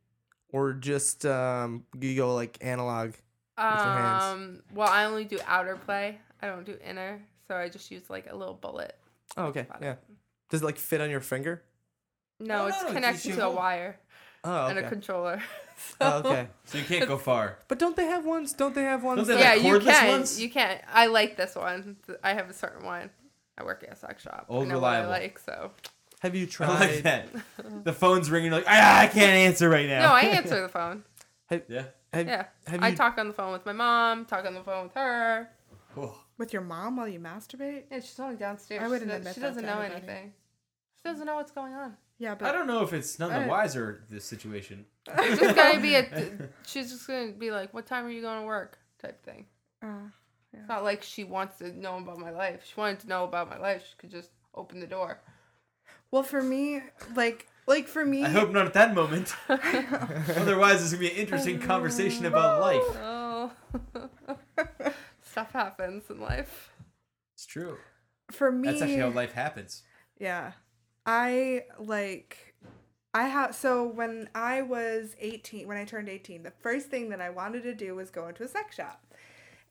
or just um you go like analog? Um. Well, I only do outer play. I don't do inner. So I just use like a little bullet. Oh okay Got it. yeah. Does it like fit on your finger? No, Oh, it's no, it's connected just to a wire. Oh, and a controller. [laughs] So, Oh, okay. So you can't go far. But don't they have ones? Don't they have ones? Don't they that- have Yeah, you can. ones? You can. I like this one. I have a certain one. I work at a sex shop. Old I know reliable. What I like so. have you I tried? like that. [laughs] The phone's ringing. You're like, ah, I can't answer right now. No, I answer the phone. yeah. Have, Yeah, Have I talk on the phone with my mom. Talk on the phone with her. Cool. With your mom while you masturbate? Yeah, she's only downstairs. I wouldn't she, admit she that doesn't to know anybody. anything. She doesn't know what's going on. Yeah, but I don't know if it's none the I- wiser this situation. [laughs] It's just gonna be a. [laughs] She's just gonna be like, "What time are you going to work?" type thing. Uh, It's not like she wants to know about my life. If she wanted to know about my life, she could just open the door. well, for me, like, like for me, I hope not at that moment. [laughs] Otherwise, it's gonna be an interesting conversation about life. Oh, stuff happens in life. It's true. for me, That's actually how life happens. Yeah. I like I have so when I was 18, when I turned 18, the first thing that I wanted to do was go into a sex shop.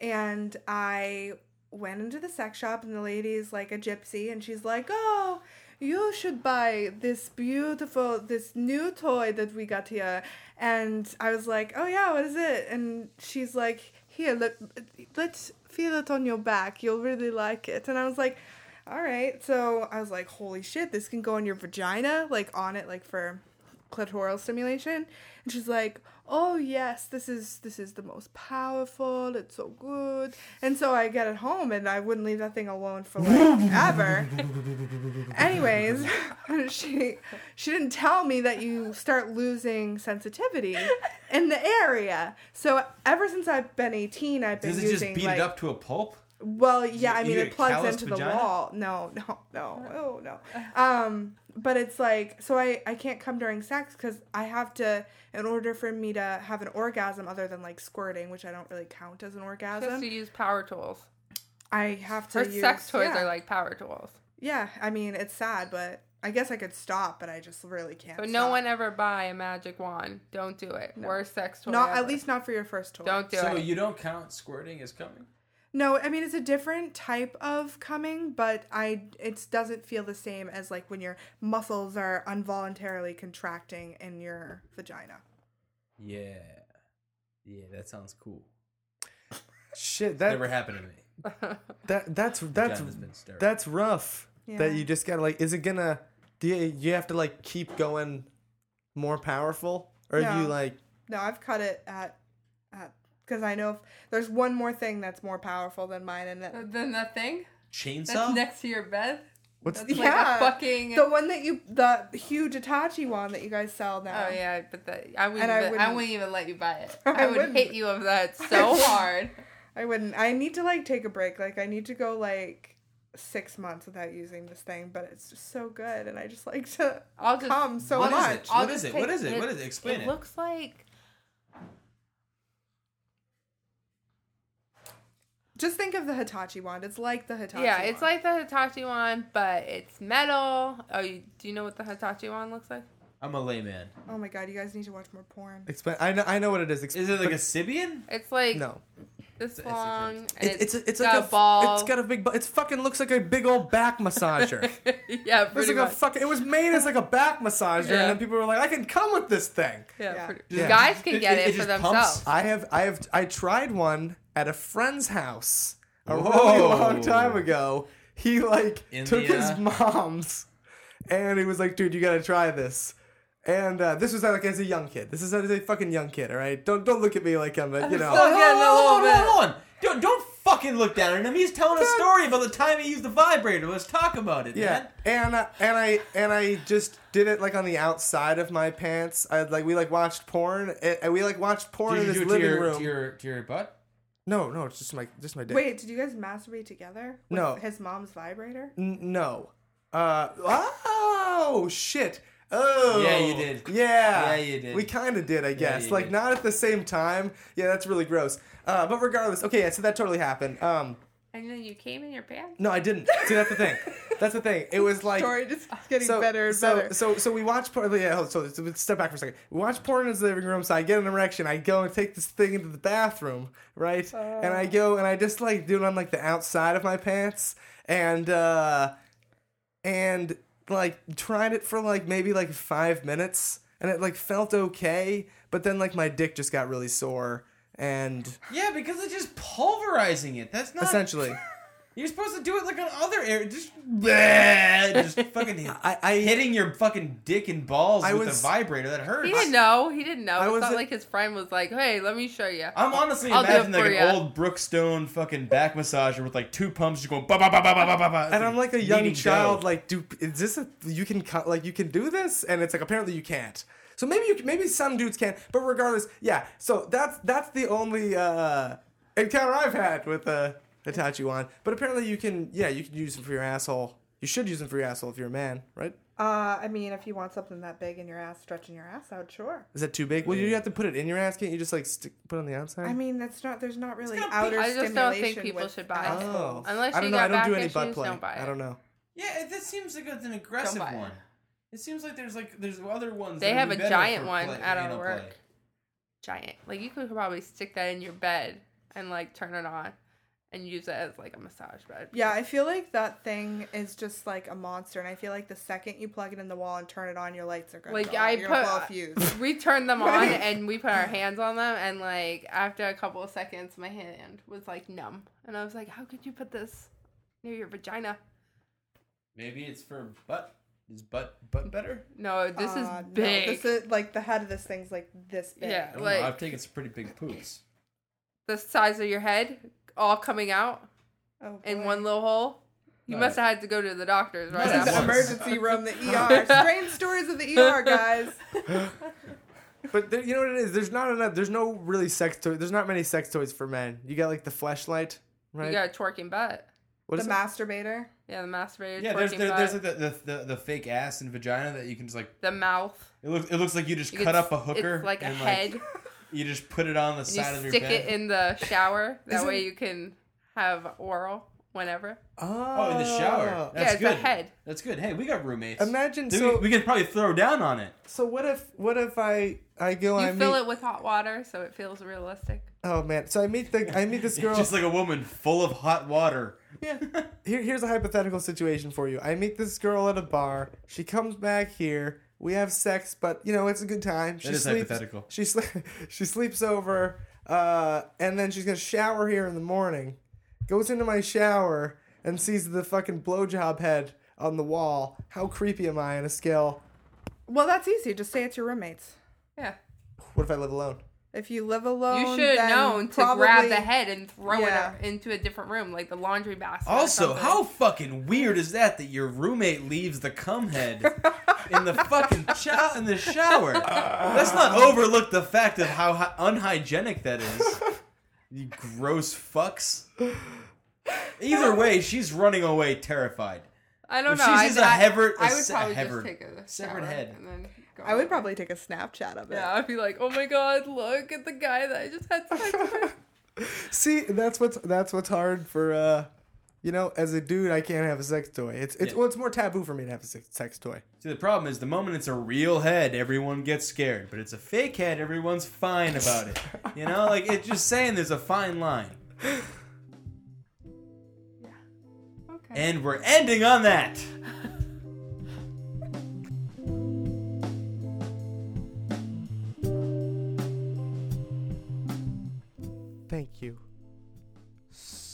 And I went into the sex shop and the lady's like a gypsy and she's like, "Oh, you should buy this beautiful this new toy that we got here." And I was like, "Oh yeah, what is it?" And she's like, "Here, let let's feel it on your back. You'll really like it." And I was like, all right. So I was like, holy shit, this can go in your vagina, like on it, like for clitoral stimulation. And she's like, oh yes, this is this is the most powerful. It's so good. And so I get it home, and I wouldn't leave that thing alone for like [laughs] ever. Anyways, [laughs] she she didn't tell me that you start losing sensitivity in the area. So ever since I've been 18, I've been Does it just beat like it up to a pulp? well, yeah, I mean it plugs into the wall. No, no, no, oh no. Um, but it's like so I I can't come during sex because I have to in order for me to have an orgasm other than like squirting, which I don't really count as an She has orgasm. to use power tools. I have to Her use sex toys yeah. are like power tools. yeah. I mean it's sad, but I guess I could stop, but I just really can't. So no stop. one ever buy a magic wand. Don't do it. Worst sex toy. not ever. at least not for your first toy. Don't do so it. So you don't count squirting as coming? No, I mean it's a different type of coming, but I it doesn't feel the same as like when your muscles are involuntarily contracting in your vagina. Yeah. Yeah, that sounds cool. [laughs] Shit, that Never happened to me. [laughs] that that's that's Vagina's been that's rough. Yeah. That you just gotta like. Is it gonna? Do you, you have to like keep going more powerful, or do No. you like? No, I've cut it at at because I know if there's one more thing that's more powerful than mine, and that uh, then that thing Chainsaw? that's next to your bed. What's That's Yeah. like a fucking. the one that you the huge Hitachi one that you guys sell now. Oh yeah, but that I wouldn't. I even, I, wouldn't- wouldn't even let you buy it. [laughs] I I, would wouldn't. hit you of that [laughs] so hard. I wouldn't. I need to like take a break. Like I need to go like six months without using this thing, but it's just so good, and I just like to I'll just come so What is much. it? I'll What is it? What is it? What is it? Explain it. It looks like Just think of the Hitachi wand. It's like the Hitachi. yeah, it's wand. like the Hitachi wand, but it's metal. Oh, you, do you know what the Hitachi wand looks like? I'm a layman. Oh my god, you guys need to watch more porn. Explain. I know. I know what it is. Exp- Is it like a Sybian? It's like No. this It's- long. and It, it's a, it's got like a ball. It's got a big. bu- It's fucking looks like a big old back massager. [laughs] yeah, It's pretty like a much. fucking. It was made as like a back massager, Yeah. and then people were like, "I can come with this thing." yeah, Yeah. pretty- Yeah. guys can get it- it, it for just pumps? themselves. I have. I have. I tried one at a friend's house a really long time ago. He like In took his mom's, and he was like, "Dude, you gotta try this." And uh, this was like as a young kid. This is as a fucking young kid. All right, don't don't look at me like I'm a you know. still getting a little hold on, hold on. Don't, don't fucking look down at him. He's telling a story about the time he used the vibrator. Let's talk about it, Yeah, man. and uh, and I and I just did it like on the outside of my pants. I like we like watched porn, and we like watched porn Did in this do it to living your, room. to your to your butt? No, no, it's just my just my dick. Wait, did you guys masturbate together? With No. His mom's vibrator? N- no. Uh oh shit. Oh Yeah, you did. Yeah, Yeah, you did. We kind of did, I guess. you like did. not at the same time. Yeah, that's really gross. Uh, but regardless, okay, yeah, so that totally happened. Um, and then you came in your pants. no, I didn't. See, that's the thing. That's the thing. It was [laughs] like Story just getting so, better and so, better. So, so we watch porn. Yeah, so, step back for a second. We watch porn in the living room. So I get an erection. I go and take this thing into the bathroom, right? and I go and I just like do it on like the outside of my pants, and uh, and like tried it for like maybe like five minutes, and it like felt okay, but then like my dick just got really sore, and yeah, because it's just pulverizing it. That's not essentially. [laughs] You're supposed to do it like on other air, just [laughs] bleh, just fucking [laughs] I, I, hitting your fucking dick and balls I with a vibrator that hurts. He didn't know. He didn't know. I it's not like his friend was like, "Hey, let me show you." I'm honestly I'll imagining like an you. old Brookstone fucking back massager with like two pumps just going ba ba ba ba ba ba ba. And I'm like a young child, go. like, "Do is this a you can like you can do this?" And it's like apparently you can't. So maybe you maybe some dudes can, but regardless, yeah. So that's that's the only uh, encounter I've had with uh, Hitachi wand. But apparently you can, yeah, you can use them for your asshole. You should use them for your asshole if you're a man, right? Uh, I mean, if you want something that big in your ass, stretching your ass out, sure. Is that too big? Well, you have to put it in your ass. Can't you just like stick, put it on the outside? I mean, that's not. There's not really gonna be- outer I just don't think people should buy it. oh, Unless I don't you know. got I don't do back any butt issues, play. don't buy I don't know. yeah, it, that seems like it's an aggressive buy it. one. It seems like there's like there's other ones. They that have would a giant one play- at our work. play. Giant. Like you could probably stick that in your bed and like turn it on and use it as like a massage bed. Yeah, I feel like that thing is just like a monster, and I feel like the second you plug it in the wall and turn it on, your lights are gonna Like, go I. You're gonna put- blow. [laughs] We turned them on [laughs] and we put our hands on them and like after a couple of seconds my hand was like numb. And I was like, How could you put this near your vagina? Maybe it's for butt. Is butt butt better? No, this Uh, is no, big. this is like the head of this thing's like this big. Yeah. I like, know, I've taken some pretty big poops. the size of your head all coming out Oh, in one little hole. You No. must have had to go to the doctor's right No, This is the after. emergency room, the ER. Strange stories of the ER, guys. [laughs] But there, you know what it is? There's not enough. There's no really sex toy. There's not many sex toys for men. You got like the Fleshlight, right? You got a twerking butt. What the is masturbator. Yeah, the masturbator. Yeah, there's there, there's like the, the, the the fake ass and vagina that you can just like. the mouth. It looks it looks like you just You cut up a hooker. It's like a and, head. [laughs] You just put it on the and side you of your head. stick bed. it in the shower. [laughs] That Isn't- way you can have oral whenever. Oh, oh, in the shower. Oh. That's yeah, it's good. a head. That's good. Hey, we got roommates. Imagine Then so. we, we can probably throw down on it. so what if what if I I go You I fill meet, it with hot water so it feels realistic. Oh man, so I meet the I meet this [laughs] girl. Just like a woman full of hot water. yeah. [laughs] Here, here's a hypothetical situation for you. I meet this girl at a bar. She comes back here. We have sex, but you know it's a good time. She That is sleeps. hypothetical. She sle- [laughs] she sleeps over, uh, and then she's gonna shower here in the morning. Goes into my shower and sees the fucking blowjob head on the wall. How creepy am I on a scale? Well, that's easy. Just say it's your roommates. Yeah. What if I live alone? If you live alone, You should have then known to probably, grab the head and throw Yeah. it into a different room, like the laundry basket. Also, how fucking weird is that that your roommate leaves the cum head [laughs] in the fucking cho- in the shower? Let's not overlook the fact of how hy- unhygienic that is. You gross fucks. Either [laughs] way, she's running away terrified. I don't if know. she I, sees a I- hever- a I would se- probably hevered- just take a severed shower head. And then go I would probably take a Snapchat of it. Yeah, I'd be like, oh my god, look at the guy that I just had sex [laughs] with. See, that's what's that's what's hard for uh, you know, as a dude, I can't have a sex toy. It's it's Yeah. well, it's more taboo for me to have a sex, sex toy. See, the problem is the moment it's a real head, everyone gets scared. But it's a fake head, everyone's fine about it. You know, like it's just saying there's a fine line. Yeah. Okay. And we're ending on that.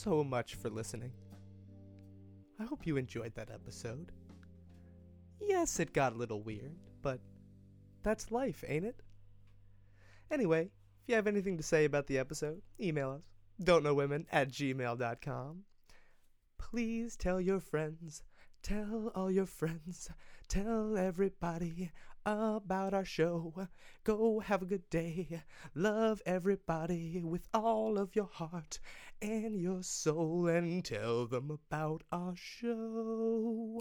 So much for listening. I hope you enjoyed that episode. Yes, it got a little weird, but that's life, ain't it? Anyway, if you have anything to say about the episode, email us. Don't know women at gmail.com. Please tell your friends, tell all your friends, tell everybody about our show. Go have a good day. Love everybody with all of your heart and your soul and tell them about our show.